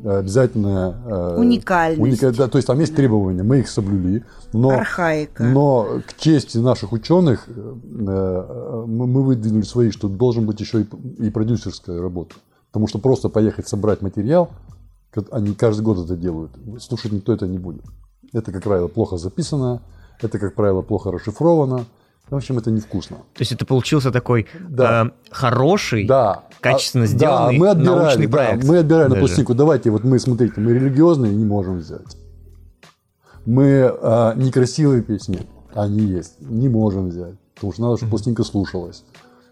обязательно э, Уникальность. уника- да, то есть там есть требования, мы их соблюли, но, Архаика. но к чести наших ученых э, э, мы выдвинули свои, что должен быть еще и, продюсерская работа. Потому что просто поехать собрать материал, они каждый год это делают, слушать никто это не будет. Это, как правило, плохо записано, это, как правило, плохо расшифровано. В общем, это невкусно. То есть это получился такой Да. э, хороший, Да. качественно А- сделанный да, мы отбирали, научный да, проект. мы отбирали на пластинку. Давайте, вот мы, смотрите, мы религиозные не можем взять. Мы а, некрасивые песни, они есть, не можем взять. Потому что надо, чтобы пластинка слушалась.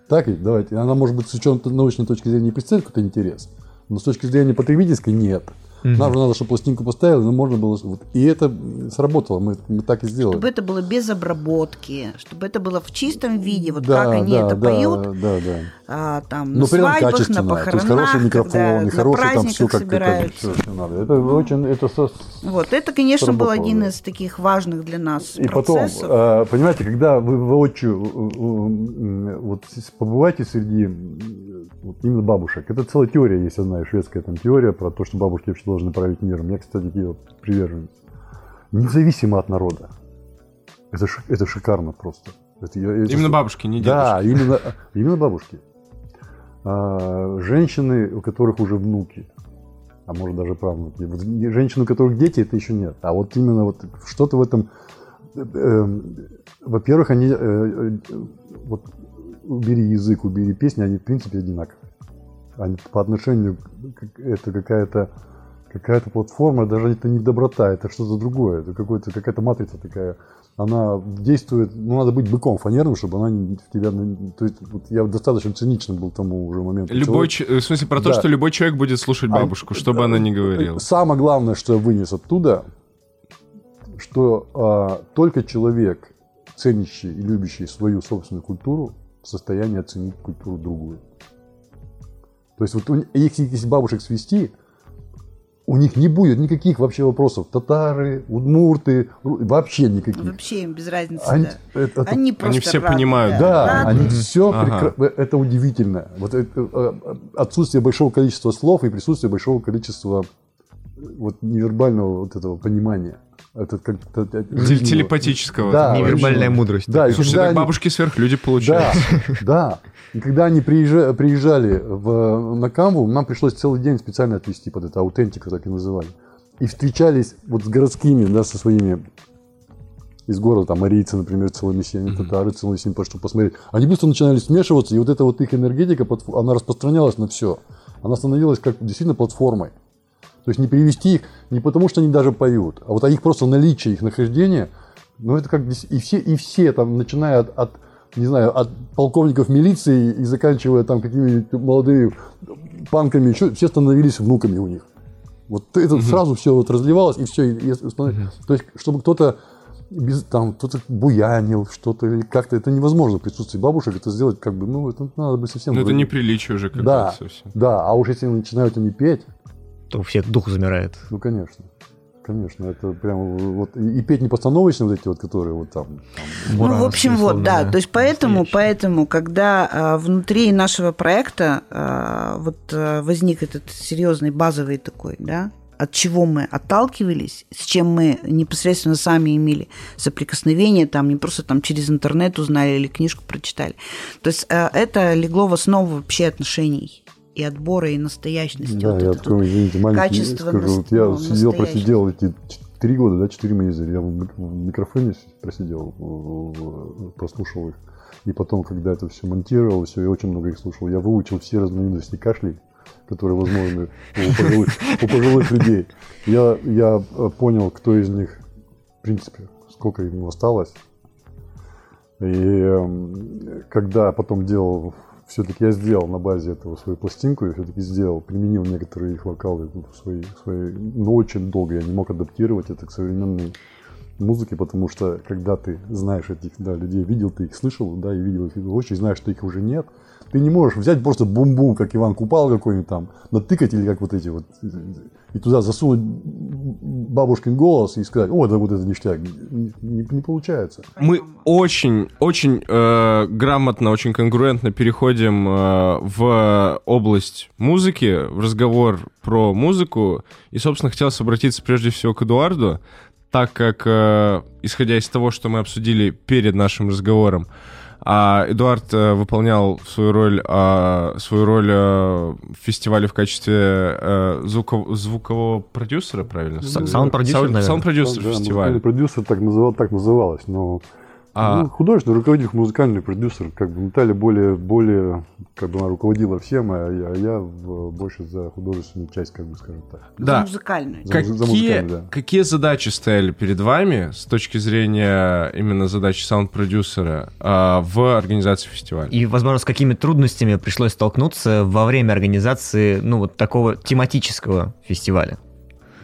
Так ведь? Давайте. Она, может быть, с учетом научной точки зрения представит какой-то интерес, но с точки зрения потребительской нет. Нам же надо, чтобы пластинку поставили, но можно было... вот. И это сработало, мы, мы так и сделали. Чтобы это было без обработки, чтобы это было в чистом виде, вот да, как они да, это да, поют, да, да. а, там Ну, на при этом свадьбах, на качественно. То есть похоронах, хороший микрофон, на хороший там праздниках все как, собираются. всё, что надо. Это очень, это со- Вот, это, конечно, был один да. из таких важных для нас И потом, процессов. э, понимаете, когда вы воочию вот побываете среди вот именно бабушек, это целая теория есть одна, шведская там теория про то, что бабушки вообще должны править миром. Я, кстати, ее приверженец. Независимо от народа. Это, ши- это шикарно просто. Это, я- это Именно бабушки, не Да, дедушки. именно, именно бабушки. А, женщины, у которых уже внуки, а может даже правнуки. Вот женщины, у которых дети, это еще нет. А вот именно вот что-то в этом... э, э, во-первых, они... э, вот убери язык, убери песни, они в принципе одинаковые. Они по отношению... к- Это какая-то какая-то платформа, даже это не доброта, это что-то другое, это какой-то, какая-то матрица такая, она действует, ну, надо быть быком фанерным, чтобы она не- в тебя, то есть, вот я достаточно циничным был тому уже моменту. Любой, Человек- ч- в смысле, про то, Да. что любой человек будет слушать А, бабушку, что бы она ни говорила. Самое главное, что я вынес оттуда, что а, только человек, ценящий и любящий свою собственную культуру, в состоянии оценить культуру другую. То есть вот у если бабушек свести, у них не будет никаких вообще вопросов. Татары, удмурты, вообще никаких. Вообще им без разницы, Они, да. это- это- Они просто все рады, понимают. да, рады. они все Ага. это удивительно. Вот это, э, отсутствие большого количества слов и присутствие большого количества вот невербального вот этого понимания. Это как. Телепатического. Да. Невербальная мудрость. Да, Слушай, так они- бабушки сверхлюди Да, получаются. да. И когда они приезжа- приезжали в, на Камву, нам пришлось целый день специально отвезти под это, аутентика так и называли. И встречались вот с городскими, да, со своими из города, там, арийцы, например, целыми семьями, татары целыми семьями, чтобы посмотреть. Они быстро начинали смешиваться, и вот эта вот их энергетика, она распространялась на все. Она становилась как действительно платформой. То есть не перевести их не потому, что они даже поют, а вот а их просто наличие, их нахождение, ну это как и все, и все там, начиная от, от, не знаю, от полковников милиции и заканчивая там какими-нибудь молодыми панками, еще, все становились внуками у них. Вот это сразу все вот разливалось, и все. И, и становилось- То есть, чтобы кто-то без, там кто-то буянил что-то или как-то, это невозможно в присутствии бабушек это сделать, как бы, ну, это надо быть совсем... Ну, это неприличие уже какое-то Да, совсем. да, а уж если начинают они петь, То у всех дух замирает. ну, конечно. Конечно, это прям вот и петь не постановочно вот эти вот, которые вот там. там, ну, в общем, вот, да. То есть поэтому, настоящий. поэтому, когда а, внутри нашего проекта а, вот а, возник этот серьезный базовый такой, да, от чего мы отталкивались, с чем мы непосредственно сами имели соприкосновение, там не просто там через интернет узнали или книжку прочитали. То есть а, это легло в основу вообще отношений и отбора, и настоящности. да, Вот я такой, извините, маленький, качество скажу, вот я ну, сидел, просидел эти три года, да, четыре месяца, я в мик- в микрофоне просидел, прослушал их. И потом, когда это все монтировал, все, я очень много их слушал. Я выучил все разновидности кашлей, которые возможны у пожилых, у пожилых людей. Я, я э, понял, кто из них, в принципе, сколько ему осталось. И эм, когда потом делал, все-таки я сделал на базе этого свою пластинку, я все-таки сделал, применил некоторые их вокалы в свои, в свои, но очень долго я не мог адаптировать это к современной музыке, потому что когда ты знаешь этих да, людей, видел ты их, слышал, да, и видел их очень, знаешь, что их уже нет, ты не можешь взять просто бум-бум, как Иван Купал какой-нибудь там, натыкать или как вот эти вот, и туда засунуть бабушкин голос и сказать, о, да вот это ништяк. Не, не- не получается. Мы очень, очень э, грамотно, очень конгруентно переходим э, в область музыки, в разговор про музыку. И, собственно, хотелось обратиться прежде всего к Эдуарду, так как, э, исходя из того, что мы обсудили перед нашим разговором, а Эдуард э, выполнял свою роль, а, свою роль э, в фестивале в качестве э, звуков- звукового продюсера, правильно? Са- саунд-продюсер, Саунд- наверное. Саунд-продюсер фестиваля. продюсер так, называл, так называлось, но А- ну, художественный руководитель, музыкальный продюсер, как бы Наталья более, более, как бы она руководила всем, а я, а я больше за художественную часть, как бы скажем так. За Да. музыкальную. За- Какие, за музыкальный, да. какие задачи стояли перед вами с точки зрения именно задач саунд-продюсера а, в организации фестиваля? И, возможно, с какими трудностями пришлось столкнуться во время организации, ну, вот такого тематического фестиваля.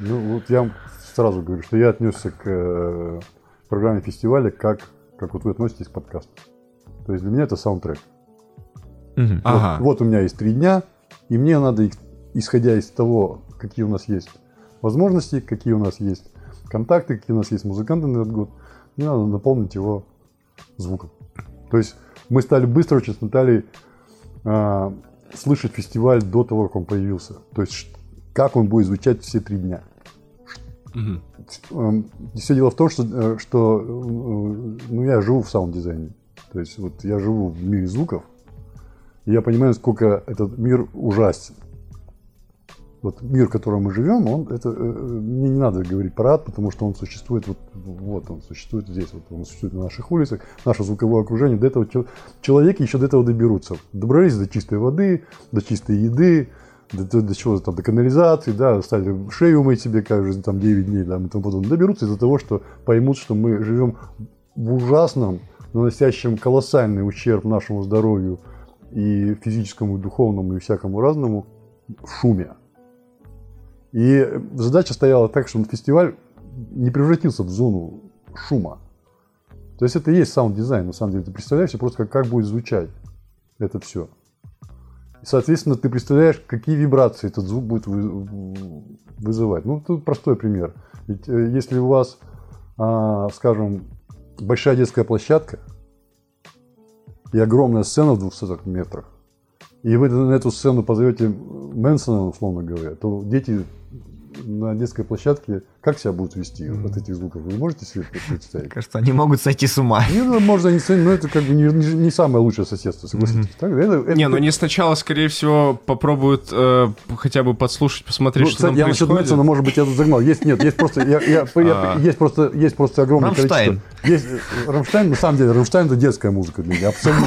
Ну, вот я вам сразу говорю, что я отнесся к э, программе фестиваля как, как вот вы относитесь к подкасту. То есть для меня это саундтрек. Мгм. Ага. Вот, вот у меня есть три дня, и мне надо, исходя из того, какие у нас есть возможности, какие у нас есть контакты, какие у нас есть музыканты на этот год, мне надо наполнить его звуком. То есть мы стали быстро очень с Натальей а, слышать фестиваль до того, как он появился. То есть как он будет звучать все три дня. Мгм. Все дело в том, что, э, что э, ну, я живу в саунд-дизайне. То есть вот я живу в мире звуков, и я понимаю, насколько этот мир ужасен. Вот мир, в котором мы живем, он, это, э, мне не надо говорить про потому что он существует вот, вот он существует здесь, вот он существует на наших улицах, наше звуковое окружение. До этого чел- человеки еще до этого доберутся. Добрались до чистой воды, до чистой еды, до, до- до чего там, до канализации, да, стали шею мыть себе каждые там 9 дней, да, и тому подобное. Доберутся из-за того, что поймут, что мы живем в ужасном, наносящем колоссальный ущерб нашему здоровью и физическому, и духовному, и всякому разному шуме. И задача стояла так, чтобы фестиваль не превратился в зону шума. То есть это и есть саунд-дизайн, на самом деле. Ты представляешь себе просто, как, как будет звучать это все. И, соответственно, ты представляешь, какие вибрации этот звук будет вы- вызывать. Ну, тут простой пример. Ведь э, если у вас, а, скажем, большая детская площадка и огромная сцена в 200 метрах, и вы на эту сцену позовете Мэнсона, условно говоря, то дети на детской площадке как себя будут вести от этих звуков? Вы можете себе представить? Кажется, они могут сойти с ума. Не, ну, можно не ценить, но это как бы не, не- не самое лучшее соседство, согласитесь. Так, это- это- Не, ну они сначала, скорее всего, попробуют э, хотя бы подслушать, посмотреть, Ну, что кстати, там я насчет происходит. Мэнсона, может быть, я тут загнал. Есть, нет, есть просто, я, я- я- А. есть просто, есть просто огромное Рамштайн. количество. Есть э, Рамштайн, на самом деле, Рамштайн это детская музыка для меня, абсолютно.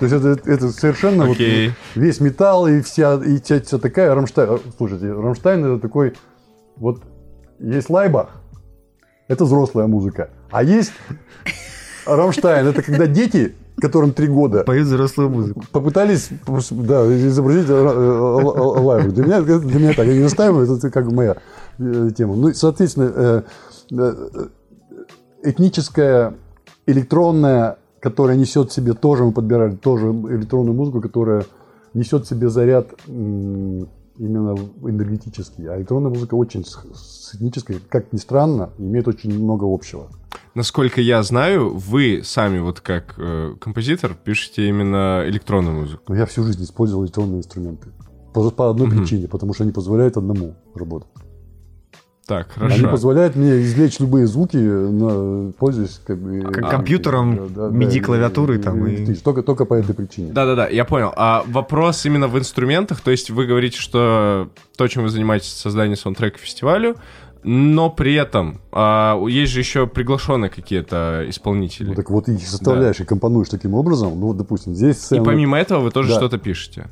То есть это, это совершенно вот Окей. весь металл и вся, и вся, вся такая Рамштайн. Слушайте, Рамштайн это такой, вот есть Laibach, это взрослая музыка, а есть Рамштайн, это когда дети, которым три года, Поют взрослую музыку. попытались да, изобразить э, э, Laibach. Для меня, для меня так, я не настаиваю, это как бы моя э, тема. Ну, соответственно, этническая, электронная, которая несет в себе, тоже мы подбирали, тоже электронную музыку, которая несет в себе заряд именно энергетический. А электронная музыка очень с, этнической, как ни странно, имеет очень много общего. Насколько я знаю, вы сами вот как э, композитор пишете именно электронную музыку. Но я всю жизнь использовал электронные инструменты. По, по одной причине, потому что они позволяют одному работать. Так, Они хорошо. позволяют мне извлечь любые звуки, на- пользуясь как бы... К- а, компьютером, MIDI-клавиатурой и- там и- и- и- Только, только по этой причине. Да-да-да, я понял. А вопрос именно в инструментах, то есть вы говорите, что то, чем вы занимаетесь, создание саундтрека фестивалю, но при этом а, есть же еще приглашенные какие-то исполнители. Ну, так вот их составляешь и компонуешь таким образом. Ну, допустим, здесь И сцена... помимо этого вы тоже Да. что-то пишете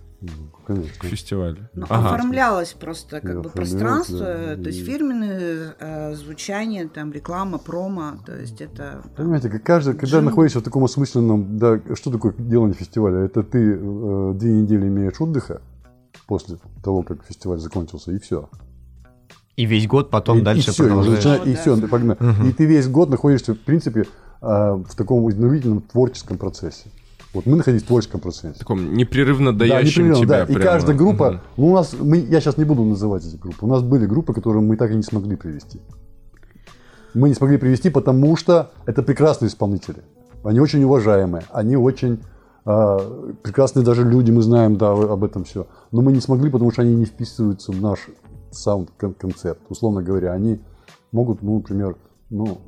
Ну, к Конечно. фестивалю. Ну, Ага. оформлялось просто как Да, бы пространство, да. то есть фирменное э, звучание, там реклама, промо, то есть это Понимаете, как каждый, когда Джин. находишься в таком осмысленном, да, что такое делание фестиваля? Это ты э, две недели имеешь отдыха после того, как фестиваль закончился, и все. И весь год потом и, дальше и все, и, продолжаешь. и Да. все, ты погнал. И ты весь год находишься, в принципе, а, в таком изнурительном творческом процессе. Вот мы находились в творческом процессе. Таком непрерывно Да, дающем непременно, тебя да. И прямо. каждая группа, Мгм. ну, у нас, мы, я сейчас не буду называть эти группы, у нас были группы, которые мы так и не смогли привести. Мы не смогли привести, потому что это прекрасные исполнители. Они очень уважаемые, они очень а, прекрасные даже люди, мы знаем, да, об этом все. Но мы не смогли, потому что они не вписываются в наш саунд-концепт. Условно говоря, они могут, ну, например, ну,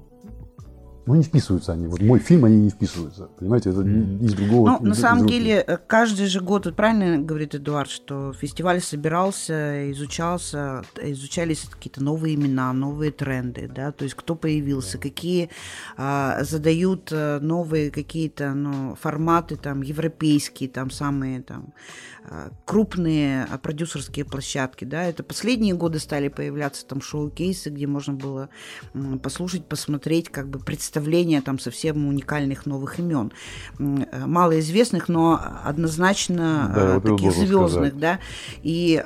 ну, не вписываются они. Вот мой фильм, они не вписываются. Понимаете, это из другого. Ну, из- на из самом руки. деле, каждый же год, вот правильно говорит Эдуард, что фестиваль собирался, изучался, изучались какие-то новые имена, новые тренды, да, то есть кто появился, какие а, задают э, новые какие-то ну, форматы, там, европейские, там, самые там крупные а, продюсерские площадки, да, это последние годы стали появляться там шоу-кейсы, где можно было послушать, посмотреть, как бы представление там совсем уникальных новых имен, э, малоизвестных, но однозначно Да, вот это таких звездных, сказать. да, и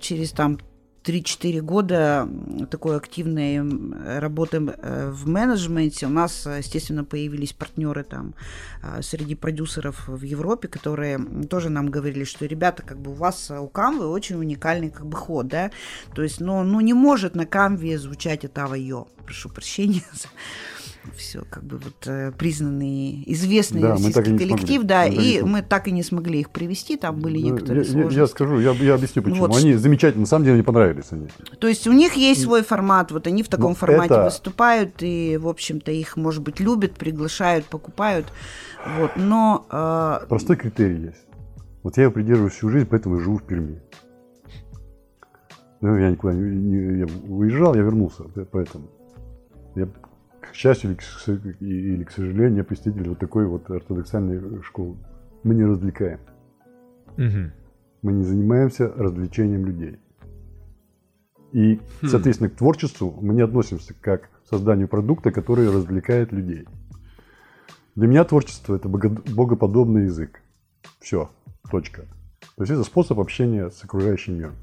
через там 3-4 года такой активной работы э, в менеджменте. У нас, э, естественно, появились партнеры там э, среди продюсеров в Европе, которые тоже нам говорили, что ребята, как бы у вас э, у Canva очень уникальный как бы ход, да, то есть, ну, ну не может на Canva звучать это Йо, прошу прощения за все как бы вот признанный, известный Да, российский коллектив, да, Мы и мы так и не смогли их привести, там были Ну, некоторые я, я- сложности. я скажу, я, я объясню почему. Вот они замечательно, на самом деле, мне понравились они. То есть у них есть свой формат, вот они в таком Ну, формате это- выступают, и, в общем-то, их, может быть, любят, приглашают, покупают. Вот, но э, Простой критерий есть. Вот я его придерживаюсь всю жизнь, поэтому и живу в Перми. Ну, я никуда не, не- я уезжал, я вернулся, поэтому. Я, к счастью или к, или к сожалению, я представитель вот такой вот ортодоксальной школы. Мы не развлекаем. Мгм. Мы не занимаемся развлечением людей. И, соответственно, к творчеству мы не относимся как к созданию продукта, который развлекает людей. Для меня творчество – это бого- богоподобный язык. Все. Точка. То есть это способ общения с окружающим миром.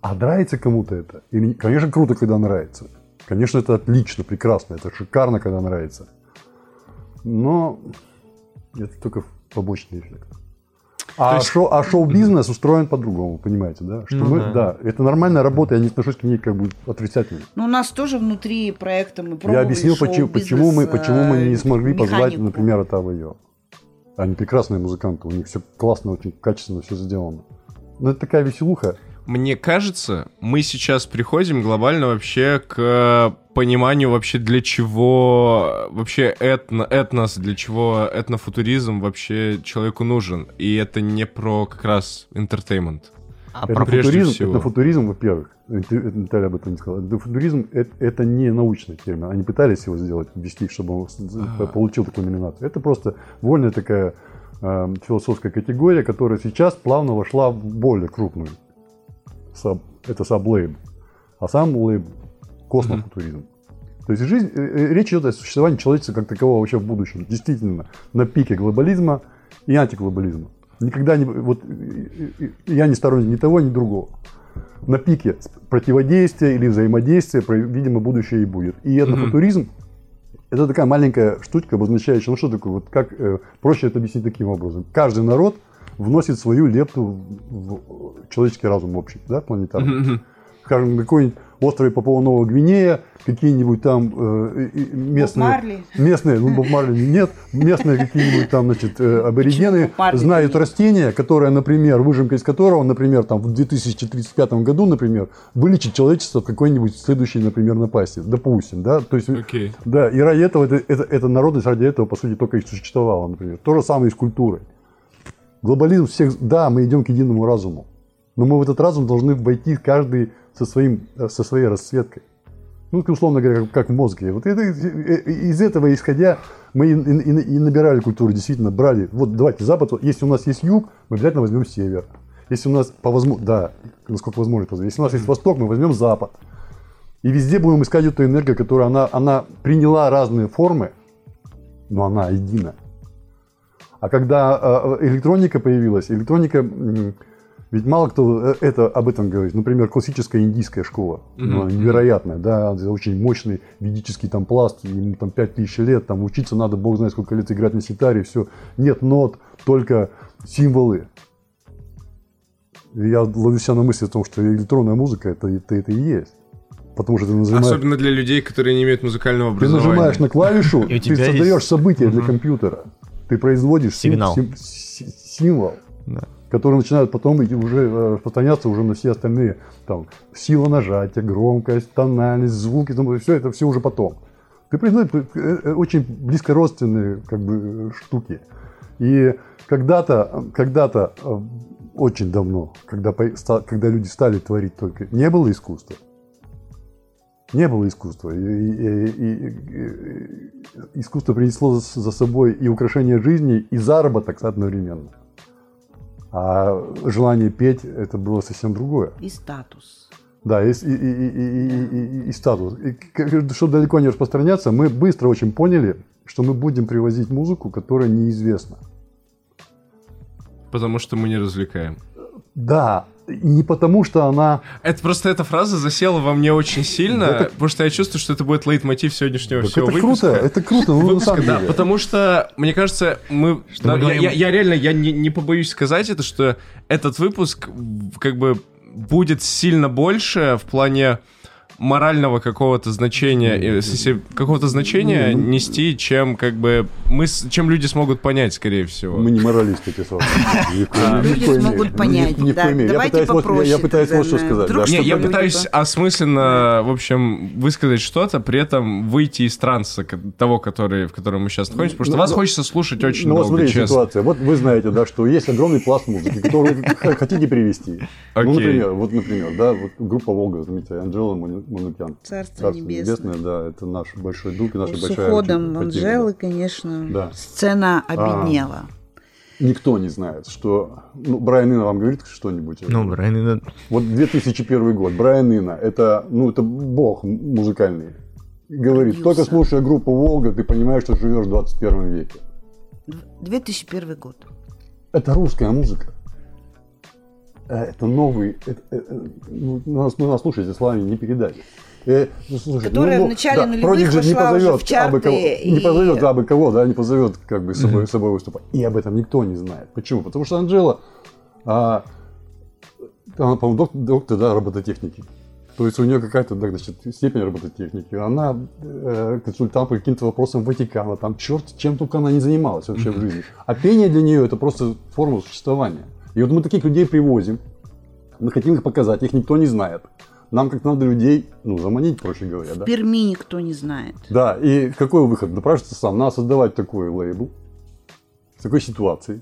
А нравится кому-то это? Или, конечно, круто, когда нравится. Конечно, это отлично, прекрасно, это шикарно, когда нравится. Но это только побочный эффект. А, есть- шоу, а шоу-бизнес устроен по-другому, понимаете, да? Что Ну мы, да. да. это нормальная работа, я не отношусь к ней как бы отрицательно. Ну, у нас тоже внутри проекта мы Я пробовали объяснил, почему, почему, мы, почему мы не э, смогли позвать, механику. например, Отава Йо. Они прекрасные музыканты, у них все классно, очень качественно все сделано. Ну, это такая веселуха. Мне кажется, мы сейчас приходим глобально вообще к пониманию вообще для чего вообще этно, этнос, для чего этнофутуризм вообще человеку нужен. И это не про как раз entertainment. А Это про- футуризм, всего. это футуризм, во-первых. Это Наталья об этом не сказала. Это футуризм это, это не научный термин. Они пытались его сделать, ввести, чтобы он с- получил такую номинацию. Это просто вольная такая э, философская категория, которая сейчас плавно вошла в более крупную. Саб- это саблейб. А сам лейб космофутуризм. То есть жизнь, э, э, речь идет о существовании человечества как такового вообще в будущем. Действительно, на пике глобализма и антиглобализма. Никогда не... Вот, э, я не сторонник ни того, ни другого. На пике противодействия или взаимодействия, видимо, будущее и будет. И этнофутуризм это такая маленькая штучка, обозначающая, ну что такое, вот как э, проще это объяснить таким образом. Каждый народ вносит свою лепту в, в человеческий разум общий, да, планетарный. Скажем, на какой-нибудь острове Папуа Новая Гвинея, какие-нибудь там э, местные, Марли. местные, ну Боб Марли нет, местные какие-нибудь там, значит, э, аборигены знают нет? растение, которое, например, выжимка из которого, например, там в 2035 году, например, вылечит человечество от какой-нибудь следующей, например, напасти, допустим, да, то есть Окей. да, и ради этого, это, это, эта народность ради этого, по сути, только и существовала, например. То же самое и с культурой. Глобализм всех... Да, мы идем к единому разуму. Но мы в этот разум должны войти каждый со, своим, э, со своей расцветкой. Ну, условно говоря, как, в мозге. Вот это, э, э, из этого исходя мы и, и- и набирали культуру, действительно, брали. Вот давайте, Запад, если у нас есть юг, мы обязательно возьмем север. Если у нас по возможности, да, насколько возможно, если у нас есть восток, мы возьмем запад. И везде будем искать эту энергию, которая она, она приняла разные формы, но она едина. А когда электроника появилась, электроника, ведь мало кто э, это, об этом говорит. Например, классическая индийская школа, ну, Мгм. невероятная, да, очень мощный ведический там пласт, ему там 5000 лет, там учиться надо, бог знает сколько лет играть на ситаре, все. Нет нот, только символы. И я ловлю себя на мысли о том, что электронная музыка это, это, это и есть. Потому что ты нажимаешь, Особенно для людей, которые не имеют музыкального ты образования. нажимаешь на клавишу, ты создаешь событие для компьютера. Ты производишь символ, Да. который начинает потом уже э, распространяться уже на все остальные. Там, сила нажатия, громкость, тональность, звуки, там, все это все уже потом. Ты производишь э, э, очень близко родственные как бы, штуки. И когда-то, когда-то очень давно, когда, когда люди стали творить только, не было искусства. Не было искусства. И, и- и- и- искусство принесло за собой и украшение жизни, и заработок одновременно. А желание петь это было совсем другое. И статус. Да, и, и, и, и, и- и- и статус. И, чтобы далеко не распространяться, мы быстро очень поняли, что мы будем привозить музыку, которая неизвестна. Потому что мы не развлекаем. Да, не потому, что она... Это просто эта фраза засела во мне очень сильно, Это- потому что я чувствую, что это будет лейтмотив сегодняшнего Так всего это выпуска. круто, это круто, ну, на самом да, деле. потому что, мне кажется, мы... Что мы да, я, говорим- я- я реально, я не, не побоюсь сказать это, что этот выпуск как бы будет сильно больше в плане морального какого-то значения, э, какого-то значения Не, ну- нести, чем как бы мы, с- чем люди смогут понять, скорее всего. Мы не моралисты, в Люди смогут понять, да. Давайте пытаюсь вот- я- попроще Я пытаюсь вот что сказать. Не, чтобы я пытаюсь осмысленно, в общем, высказать что-то, при этом выйти из транса того, который, в котором мы сейчас находимся, потому что Ну, вас ну, хочется слушать очень Ну, вот долго, смотрите, честно. ситуация. Вот вы знаете, да, что есть огромный пласт музыки, который хотите перевести. Ну, например, вот, например, да, вот группа Волга, заметьте, Анджела Манукян. Царство небесное. да, это наш большой друг и наша С большая уходом очень потеря, Анжелы, конечно, Да. сцена обеднела. Никто не знает, что... Ну, Брайан Инна вам говорит что-нибудь? Ну, Брайан, Ино- Вот 2001 год, Брайан Инна, это, ну, это бог музыкальный. Говорит, Продюсер. только слушая группу Волга, ты понимаешь, что живешь в 21 веке. 2001 год. Это русская музыка. Э, Это новый... это- э, э, ну, нас, ну, нас слушайте, словами не передать. Э, ну, слушай, Которая в начале нулевых Prodigy не вошла уже позовет, в чарты абы кого, и- не позовет абы кого, да, не позовет как бы с собой, с собой выступать. И об этом никто не знает. Почему? Потому что Анжела, а, она, по-моему, доктор, доктор, да, робототехники. То есть у нее какая-то да, значит, степень робототехники. Она э, консультант по каким-то вопросам Ватикана. Там черт, чем только она не занималась вообще в жизни. А пение для нее это просто форма существования. И вот мы таких людей привозим. Мы хотим их показать, их никто не знает. Нам как надо людей, ну, заманить, проще говоря, да? В Перми никто не знает. Да, и какой выход? Напрашивается сам. Надо создавать такой лейбл с такой ситуацией,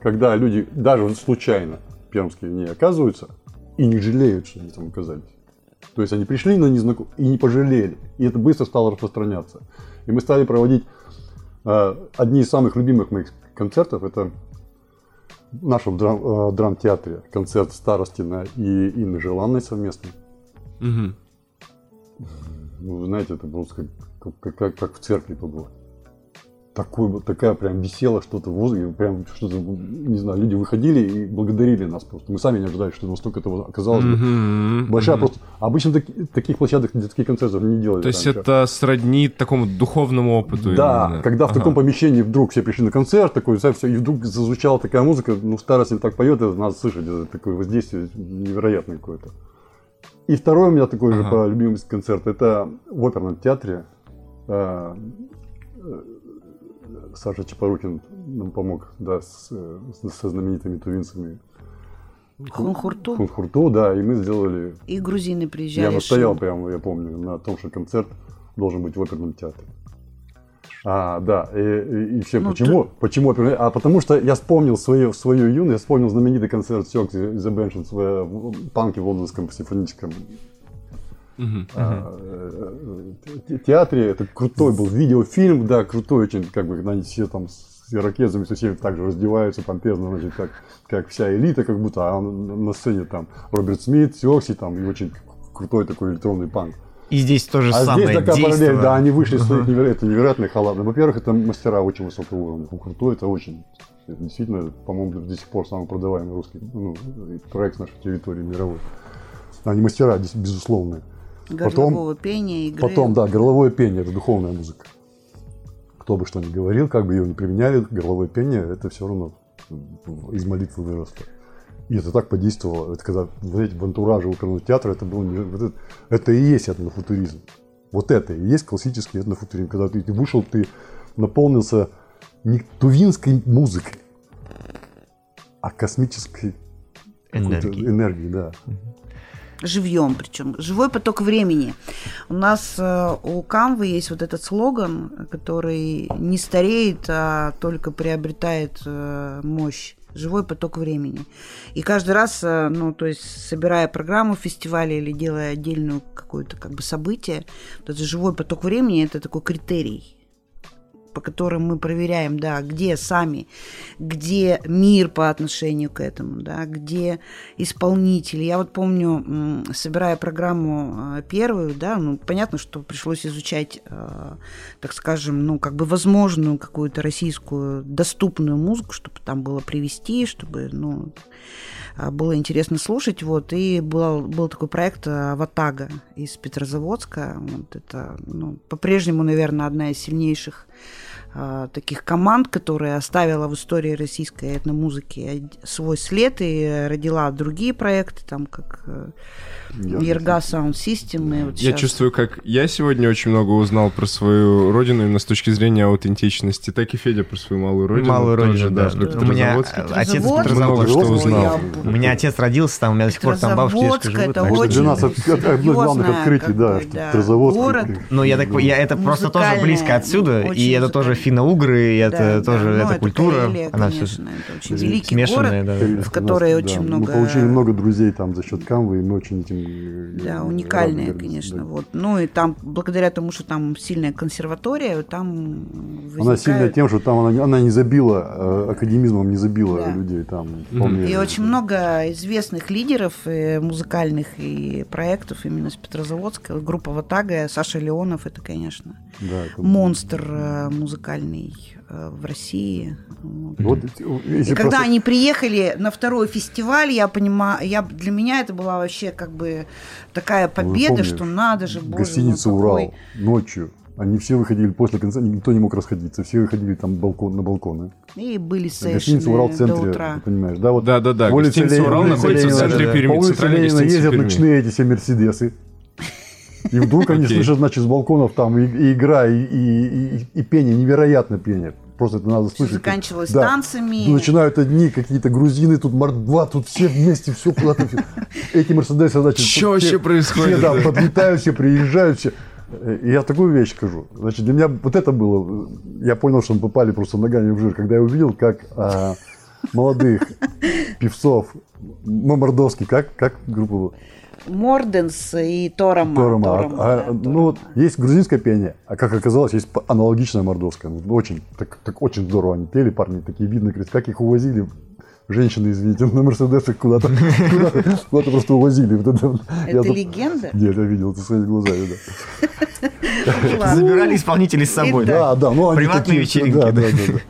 когда люди даже случайно пермские не оказываются и не жалеют, что они там оказались. То есть они пришли на незнакомых и не пожалели. И это быстро стало распространяться. И мы стали проводить э, одни из самых любимых моих концертов. Это в нашем драм, э, драм-театре концерт Старостина и Инны Желанной совместно. Мгм. Ну, вы знаете, это как, как, как, как в церкви побывать. Такой, вот- такая прям висела что-то в воздухе, прям что-то, не знаю, люди выходили и благодарили нас просто. Мы сами не ожидали, что настолько этого оказалось. бы. Мгм. Большая Мгм. просто... Обычно таки- таких площадок для таких концертов не делали. То есть раньше. это сродни такому духовному опыту. Да, именно. когда в Ага. таком помещении вдруг все пришли на концерт, такой, все, и вдруг зазвучала такая музыка, ну, старость так поет, это надо слышать, это такое воздействие невероятное какое-то. И второй у меня такой же Ага. по любимый концерт, это в оперном театре. Саша Чапорукин нам помог, да, с, с- со знаменитыми тувинцами. Хунхурту. Хунхурту, да, и мы сделали И грузины приезжали. я настоял шли. прямо, я помню, на том, что концерт должен быть в оперном театре. А, да, и, и- и все. Ну, почему? Почему оперный? А потому что я вспомнил свою, свою юность, я вспомнил знаменитый концерт Сёкс и The в Панке в лондонском симфоническом Э, э, театре. Это крутой был видеофильм, да, крутой очень, как бы они все там с ирокезами со всеми так же раздеваются помпезно, значит, как, как вся элита, как будто, а он на сцене там Роберт Смит, Сёкси там и очень крутой такой электронный панк. И здесь то же А самое здесь такая действо. параллель, да, они вышли из своих невероятных, невероятных халатов. Во-первых, это мастера очень высокого уровня. Ну, Крутой это очень. Это действительно, по-моему, до сих пор самый продаваемый русский ну, проект с нашей территории мировой. Они мастера, дес- безусловно. Горлового пения, игры. Потом, да, горловое пение – это духовная музыка. Кто бы что ни говорил, как бы ее ни применяли, горловое пение – это все равно из молитвы выросло. И это так подействовало. Это когда, эти, в антураже оперного театра, это было это, это и есть этнофутуризм. Вот это и есть классический этнофутуризм. Когда ты, ты вышел, ты наполнился не тувинской музыкой, а космической Энергии. энергией, да. Живьем, причем живой поток времени. У нас э, у Камвы есть вот этот слоган, который не стареет, а только приобретает э, мощь. Живой поток времени. И каждый раз, э, ну, то есть, собирая программу фестиваля или делая отдельную какое-то как бы событие, вот этот живой поток времени это такой критерий по которым мы проверяем, да, где сами, где мир по отношению к этому, да, где исполнители. Я вот помню, собирая программу э, первую, да, ну, понятно, что пришлось изучать, э, так скажем, ну, как бы возможную какую-то российскую доступную музыку, чтобы там было привести, чтобы, ну, а, было интересно слушать, вот, и был, был такой проект э, «Ватага» из Петрозаводска, вот это, ну, по-прежнему, наверное, одна из сильнейших таких команд, которая оставила в истории российской этномузыки свой след и э, родила другие проекты, там, как э, Ерга Sound System. И вот Я щас- чувствую, как я сегодня очень много узнал про свою родину именно с точки зрения аутентичности, так и Федя про свою малую родину. Малую тоже, родину, да. что У меня э, отец. Много что узнал. я- У меня отец родился там, у меня до сих пор там бабушки дедушка Петрозаводск живут. это очень Для нас это одно из главных открытий, как да, бы, что да, Петрозаводск. город. Ну, я так, я, это просто тоже близко отсюда, и это тоже. Финно-угры, и это Да, тоже, да, ну, это это культура, Карелия, она все конечно, это очень великий смешанная, город. да. В которой нас, очень да, много- Мы получили много друзей там за счет Камвы, и мы очень этим... э, Да, гордимся, конечно. да. Вот. Ну и там, благодаря тому, что там сильная консерватория, там Она возникают- сильная тем, что там она, она не забила, э, академизмом не забила Да. людей там. вполне. И очень много известных лидеров э, музыкальных и проектов именно с Петрозаводска. Группа Ватага, Саша Леонов, это, конечно, Да, это- монстр э, музыкальный э, в России. Вот. И когда они приехали на второй фестиваль, я понимаю, я, для меня это была вообще как бы такая победа, помнишь, что надо же, боже Гостиница «Урал» какой- ночью. Они все выходили после концерта, никто не мог расходиться. Все выходили там балкон, на балконы. И были Гостиница «Урал» в сейшны центре, ты понимаешь, да? Вот Да-да-да, по улице гостиница Ленина- «Урал» находится в центре да. Перми, По улице центральной Ленина ездят ночные эти все «Мерседесы». И вдруг они слышат, значит, с балконов там и, и игра, и, и, и- пение, невероятно пение. Просто это надо слышать. заканчивалось Да. танцами. Начинают одни какие-то грузины, тут мордва, тут все вместе, все куда-то. всё. Эти Мерседесы, значит, все- вообще происходит, Все, да, да? подлетают, все приезжают, все. И я такую вещь скажу. Значит, для меня вот это было... Я понял, что мы попали просто ногами в жир, когда я увидел, как а, молодых певцов, ну, Мордовский, как, как группа была? Морденс и Торома. Торома. Торома, А- да, ну, Торома. вот есть грузинское пение, а как оказалось, есть аналогичное мордовское. Ну, Очень, так, так очень здорово они пели, парни, такие видно, как их увозили женщины, извините, на Мерседесах куда-то, куда-то, просто увозили. Вот это, я Это тут- легенда? Нет, я видел это своими глазами, да. Забирали исполнителей с собой. Да. Да, ну они Приватные вечеринки, да, да, да.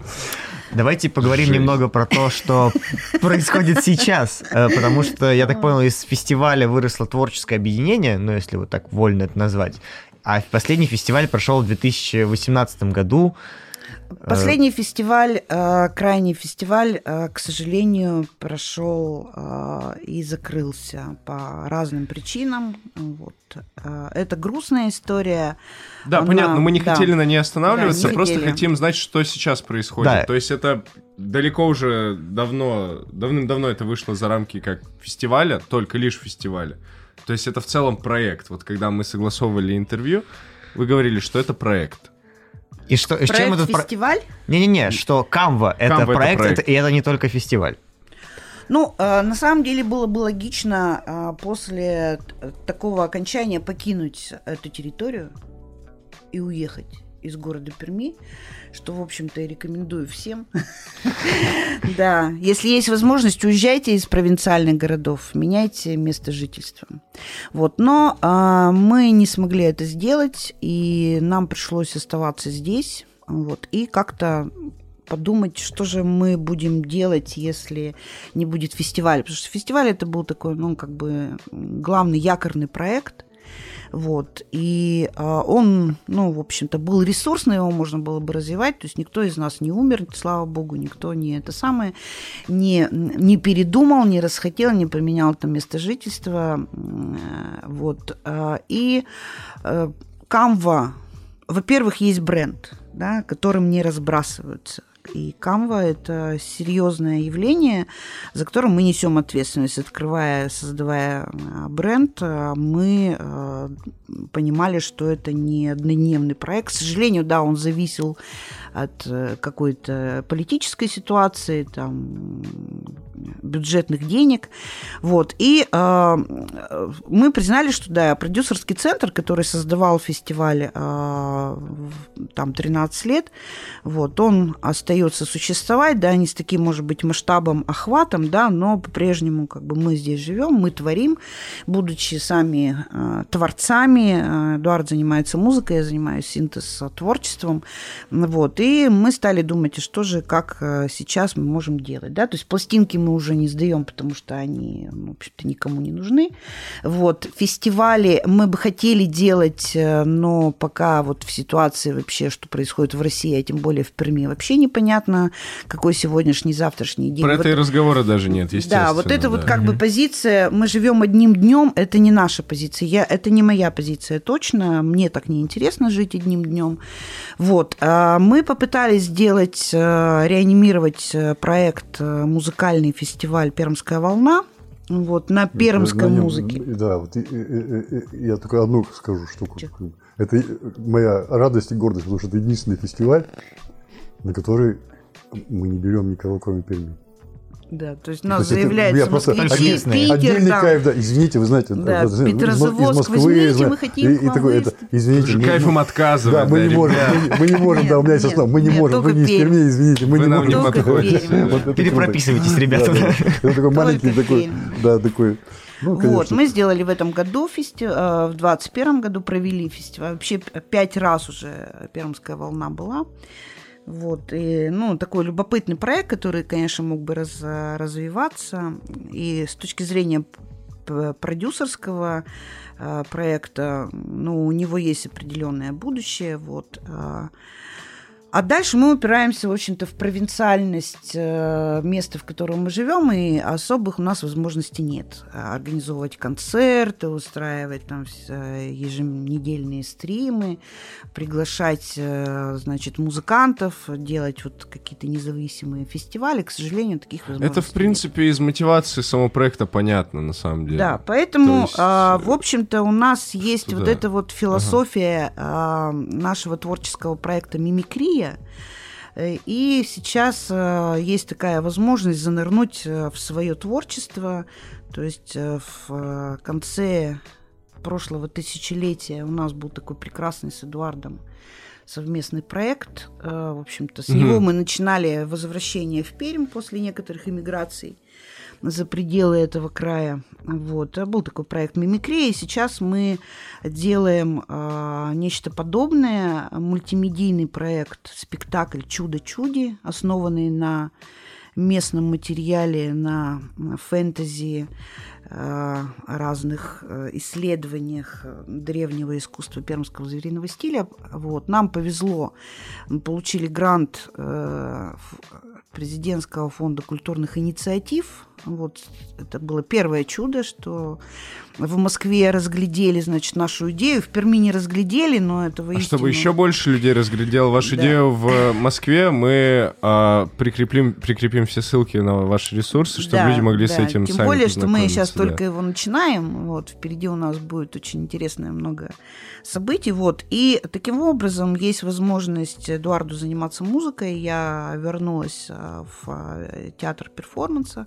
Давайте поговорим Жесть. немного про то, что происходит сейчас. Э, Потому что, я так понял, из фестиваля выросло творческое объединение, ну, если вот так вольно это назвать. А последний фестиваль прошел в 2018 году. Последний фестиваль, э, крайний фестиваль, э, к сожалению, прошел э, и закрылся по разным причинам. Вот. Э, Это грустная история. Да, Она- понятно, мы не да. хотели на ней останавливаться, Да, не просто хотели. хотим знать, что сейчас происходит. Да. То есть это далеко уже давно, давным-давно это вышло за рамки как фестиваля, только лишь фестиваля. То есть это в целом проект. Вот когда мы согласовывали интервью, вы говорили, что это проект. И что, и с чем Проект этот про- фестиваль. Не-не-не, что Камва это это проект, проект. это- и это не только фестиваль. Ну, э, на самом деле было бы логично э, после такого окончания покинуть эту территорию и уехать из города Перми, что, в общем-то, и рекомендую всем. Да, если есть возможность, уезжайте из провинциальных городов, меняйте место жительства. Вот, но а, мы не смогли это сделать, и нам пришлось оставаться здесь, вот, и как-то подумать, что же мы будем делать, если не будет фестиваля. Потому что фестиваль это был такой, ну, как бы главный якорный проект. Вот. И а, он, ну, в общем-то, был ресурсный, его можно было бы развивать. То есть никто из нас не умер, слава богу, никто не это самое, не, не передумал, не расхотел, не поменял там место жительства. Э, Вот. А, И э, Canva, во-первых, есть бренд, да, которым не разбрасываются. И Canva – это серьезное явление, за которым мы несем ответственность. Открывая, создавая а, бренд, а, мы а, понимали, что это не однодневный проект. К сожалению, да, он зависел от э, какой-то политической ситуации, там, бюджетных денег. Вот. И э, мы признали, что да, продюсерский центр, который создавал фестиваль э, там 13 лет, вот, он остается существовать, да, не с таким, может быть, масштабом, охватом, да, но по-прежнему как бы мы здесь живем, мы творим, будучи сами э, творцами. Эдуард занимается музыкой, я занимаюсь синтез творчеством. Вот. И мы стали думать, что же, как сейчас мы можем делать. Да? То есть пластинки мы уже не сдаем, потому что они, в общем-то, никому не нужны. Вот. Фестивали мы бы хотели делать, э, но пока вот в ситуации вообще, что происходит в России, а тем более в Перми, вообще непонятно, какой сегодняшний, завтрашний день. Про Вот это и разговора даже нет, естественно. да, вот это вот да. как бы позиция, мы живем одним днем, это не наша позиция, я, это не моя позиция точно, мне так не интересно жить одним днем. Вот, а мы попытались сделать, э, реанимировать э, проект музыкальный фестиваль «Пермская волна», вот, на пермской На музыке. Да, вот и- и- и- я только одну скажу штуку. Чё? Это моя радость и гордость, потому что это единственный фестиваль, на который мы не берем никого, кроме Перми. Да, то есть То нас есть это- заявляются я просто Питер, Отдельный там. кайф, да, извините, вы знаете, Да, это, из Петрозаводск, из Москвы, возьмите, знаю, мы хотим и, к и такой, это, извините, мы- кайфом отказывать. Да, мы не можем, мы, не- мы не можем, да, у меня сейчас слово, мы не можем, вы не из. Перми, извините, мы Вы не можем. это это Перепрописывайтесь, ребята. Это такой маленький такой, да, такой, ну, Вот, мы сделали в этом году, фести... э, в 2021 году провели фестиваль. Вообще пять раз уже Пермская волна была. Вот, и, ну, такой любопытный проект, который, конечно, мог бы раз, развиваться. И с точки зрения продюсерского э, проекта, ну, у него есть определенное будущее, вот. Э, а дальше мы упираемся, в общем-то, в провинциальность э, места, в котором мы живем, и особых у нас возможностей нет. Организовывать концерты, устраивать там еженедельные стримы, приглашать, э, значит, музыкантов, делать вот какие-то независимые фестивали. К сожалению, таких возможностей Это, в принципе, нет. из мотивации самого проекта понятно, на самом деле. Да, поэтому, есть, а, в общем-то, у нас есть вот да. эта вот философия а, нашего творческого проекта «Мимикрия», и сейчас э, есть такая возможность занырнуть э, в свое творчество. То есть э, в конце прошлого тысячелетия у нас был такой прекрасный с Эдуардом совместный проект. В общем-то, с mm-hmm. него мы начинали возвращение в Пермь после некоторых иммиграций за пределы этого края. Вот. Был такой проект «Мимикрия», и сейчас мы делаем э, нечто подобное, мультимедийный проект, спектакль «Чудо-чуди», основанный на местном материале, на фэнтези, разных исследованиях древнего искусства пермского звериного стиля. Вот. Нам повезло, мы получили грант президентского фонда культурных инициатив. Вот это было первое чудо, что в Москве разглядели, значит, нашу идею. В Перми не разглядели, но это воистину... А чтобы еще больше людей разглядел вашу да. идею в Москве, мы а, прикрепим, прикрепим все ссылки на ваши ресурсы, чтобы да, люди могли да. с этим Тем сами более, что мы сейчас да. только его начинаем. Вот, впереди у нас будет очень интересное много событий. Вот. И таким образом есть возможность Эдуарду заниматься музыкой. Я вернулась в театр перформанса.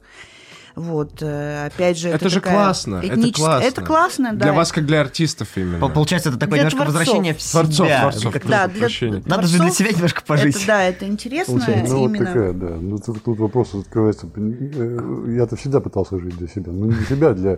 Вот, опять же, это, это же классно, этнич... это классно. Это классно, да. Для вас как для артистов именно. Получается, это такое для немножко творцов. возвращение в себя. Творцов, творцов, да, для Надо творцов, же для себя немножко пожить. Это, да, это интересно. Получается, ну, именно. вот такая, да. Ну, тут, тут вопрос открывается. Я-то всегда пытался жить для себя. Ну, не для себя, для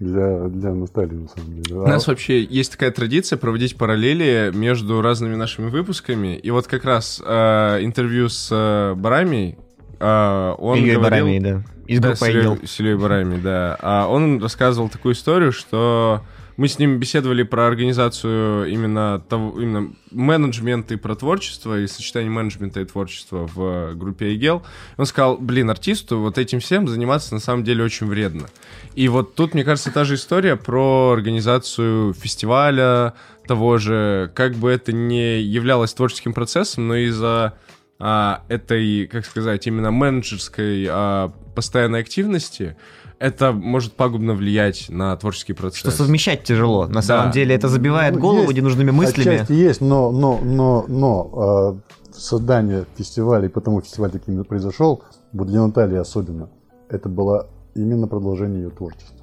для, для Натальи, на самом деле. У нас вообще есть такая традиция проводить параллели между разными нашими выпусками. И вот как раз э, интервью с э, Барами, э, он Ильей говорил... Барами, да. Из да, группы «Айгел». с Ильей Барами, да. А он рассказывал такую историю, что мы с ним беседовали про организацию именно того, именно менеджмента и про творчество, и сочетание менеджмента и творчества в группе Айгел. Он сказал, блин, артисту вот этим всем заниматься на самом деле очень вредно. И вот тут, мне кажется, та же история про организацию фестиваля, того же, как бы это не являлось творческим процессом, но из-за а, этой, как сказать, именно менеджерской а, постоянной активности, это может пагубно влиять на творческий процесс. Что совмещать тяжело. На Да. самом деле это забивает Ну, голову есть, ненужными мыслями. Отчасти есть, но, но, но, но э, создание фестиваля, и потому фестиваль таким и произошел, вот для Натальи особенно, это было именно продолжение ее творчества.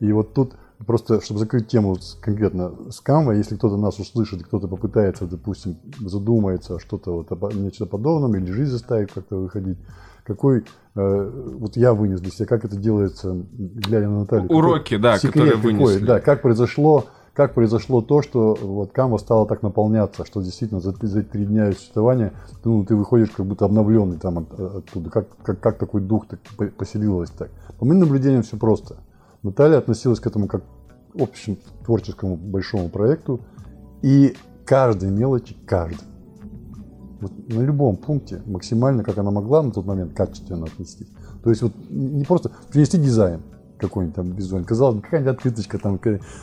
И вот тут просто, чтобы закрыть тему конкретно с Canva, если кто-то нас услышит, кто-то попытается, допустим, задумается о что-то вот обо- нечто подобном, или жизнь заставит как-то выходить, какой, э, вот я вынес для себя, как это делается, глядя на Наталью. какой Уроки, да, секрет которые какой, вынесли. да, как произошло, как произошло то, что вот Canva стала так наполняться, что действительно за, за три дня существования ну, ты выходишь как будто обновленный там от- оттуда. Как, как, как такой дух так по- поселилось так? По моим наблюдениям все просто. Наталья относилась к этому как общему творческому большому проекту, и каждой мелочи, каждой, вот на любом пункте максимально, как она могла на тот момент, качественно отнестись. То есть вот не просто принести дизайн какой-нибудь там визуальный. Казалось какая-нибудь открыточка там,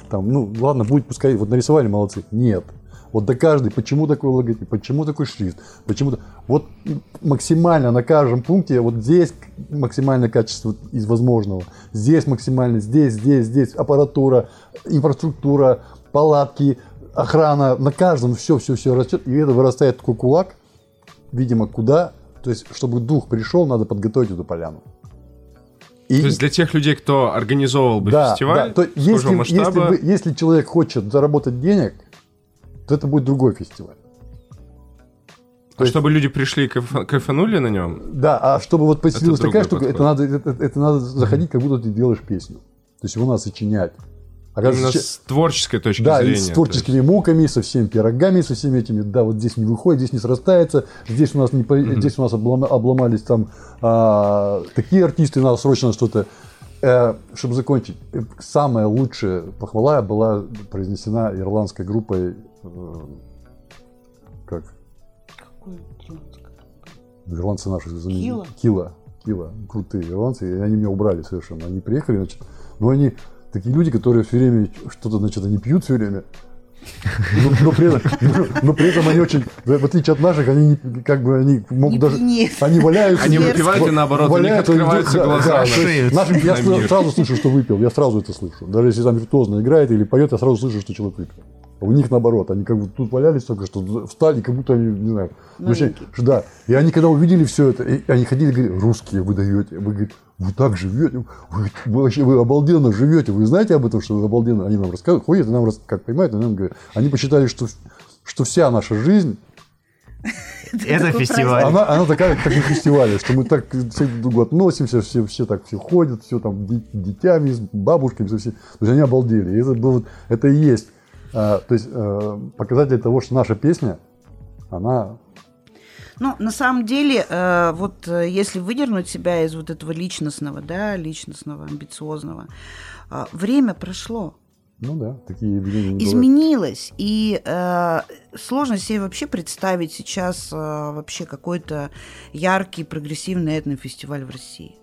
там, ну ладно, будет пускай, вот нарисовали, молодцы. Нет. Вот до каждой, почему такой логотип, почему такой шрифт, почему... Вот максимально на каждом пункте, вот здесь максимальное качество из возможного, здесь максимально, здесь, здесь, здесь, аппаратура, инфраструктура, палатки, охрана, на каждом все, все, все растет, и это вырастает такой кулак, видимо, куда, то есть, чтобы дух пришел, надо подготовить эту поляну. И, То есть для тех людей, кто организовывал бы да, фестиваль да, то если, если, масштаба, вы- если человек хочет заработать денег, то это будет другой фестиваль. а чтобы люди пришли и кайф- кайфанули на нем, Да, а чтобы вот поселилась Это такая штука, это надо, это, это надо заходить, как будто ты делаешь песню. То есть его надо сочинять. Именно с творческой точки да, зрения. с творческими муками, со всеми пирогами, со всеми этими, да, вот здесь не выходит, здесь не срастается, здесь у нас, не, mm-hmm. здесь у нас облом, обломались там а, такие артисты, надо срочно что-то. Э, чтобы закончить, самая лучшая похвала была произнесена ирландской группой, как? Какой ирландская? Ирландцы наши Кила? Кила. Кила. Крутые ирландцы, и они меня убрали совершенно. Они приехали, значит, но они такие люди, которые все время что-то, значит, они пьют все время, но, но, при этом, но, но при этом они очень, в отличие от наших, они не, как бы они могут Не даже, пьянеют. они валяются. Они выпивают и наоборот, у них открываются да, глаза да, есть нашим- я мир. сразу слышу, что выпил, я сразу это слышу. Даже если там виртуозно играет или поет, я сразу слышу, что человек выпил. А у них наоборот, они как бы тут валялись только что, встали, как будто они, не знаю, вообще, Новенькие. да. И они когда увидели все это, и они ходили, и говорили, русские вы даете, вы, говорит, вы так живете, вы, вы вообще вы обалденно живете, вы знаете об этом, что вы обалденно, они нам рассказывают, ходят и нам как понимают, и нам говорят, они посчитали, что, что вся наша жизнь, Это фестиваль. она, она такая, как на фестивале, что мы так все друг к другу относимся, все, все так все ходят, все там детьми, с бабушками, все, все. То есть они обалдели. И это, было, это и есть то есть, э, показатель того, что наша песня, она Ну, на самом деле, э, вот э, если выдернуть себя из вот этого личностного, да, личностного, амбициозного, э, время прошло, Ну да, такие явления не бывают. изменилось, и э, сложно себе вообще представить сейчас э, вообще какой-то яркий прогрессивный этнофестиваль в России.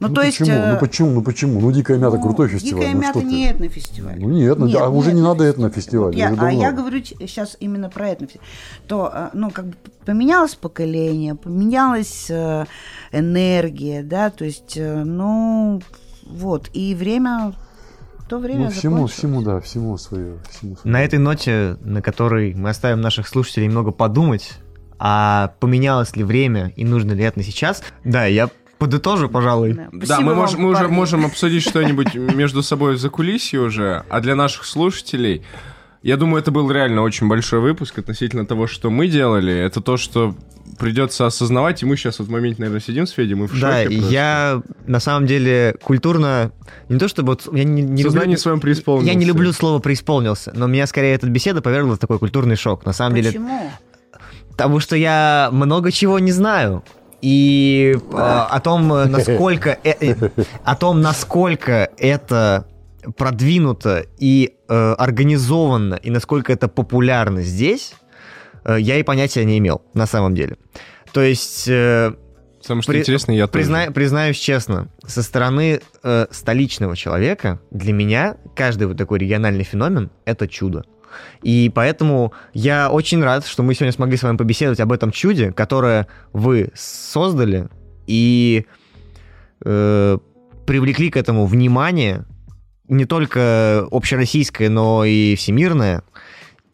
Ну, Ну то есть... почему? э, Ну почему? Ну почему? Ну Дикая мята ну, крутой фестиваль. Дикая ну, мята не ты? этнофестиваль. Ну нет, ну, Нет, а уже не надо этнофестиваль. Я- а я говорю сейчас именно про этнофестиваль. То, э, ну, как бы поменялось поколение, поменялась э, энергия, да, то есть, э, ну, вот, и время, то время Ну, всему, всему, да, всему свое. Всему свое. На этой ноте, на которой мы оставим наших слушателей немного подумать, а поменялось ли время и нужно ли это сейчас, да, я подытожу, пожалуй. Да, Да, мы, вам, можем, мы уже можем обсудить что-нибудь между собой в закулисье уже, а для наших слушателей, я думаю, это был реально очень большой выпуск относительно того, что мы делали. Это то, что придется осознавать, и мы сейчас вот в моменте, наверное, сидим с Федей, мы в Да, шоке просто. я на самом деле культурно не то чтобы вот, я не, не В сознании люблю, своем преисполнился. я не люблю слово преисполнился, но меня скорее эта беседа повергла в такой культурный шок. На самом деле, Почему? потому что я много чего не знаю. И э, о том, э, насколько э, о том, насколько это продвинуто и э, организовано, и насколько это популярно здесь, э, я и понятия не имел на самом деле. То есть э, Самое что При- интересно, я Призна- тоже. Признаюсь честно, со стороны э, столичного человека, для меня каждый вот такой региональный феномен — это чудо. И поэтому я очень рад, что мы сегодня смогли с вами побеседовать об этом чуде, которое вы создали и э, привлекли к этому внимание, не только общероссийское, но и всемирное.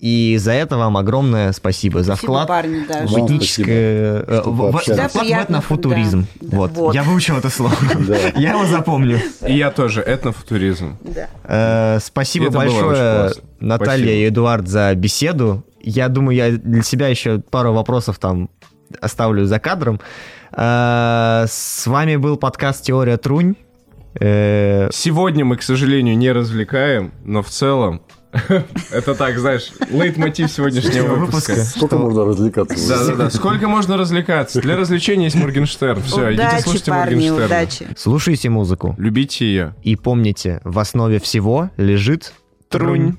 И за это вам огромное спасибо за Спасибо, вклад парни, да, в этническое... э, в- вклад в этнофутуризм. да. Вот. Вот. Я выучил это слово. Да. Я его запомню. И я тоже, этнофутуризм. Да. Э, Спасибо большое. Наталья и Эдуард, за беседу. Я думаю, я для себя еще пару вопросов там оставлю за кадром. Э, С вами был подкаст «Теория Трунь». Сегодня мы, к сожалению, не развлекаем, но в целом это так, знаешь, лейтмотив сегодняшнего выпуска. выпуска. Сколько можно развлекаться? Да-да-да. Сколько можно развлекаться? Для развлечения есть Моргенштерн. Все, идите удачи, слушайте удачи. Слушайте музыку Любите ее. и помните, в основе всего лежит Трунь.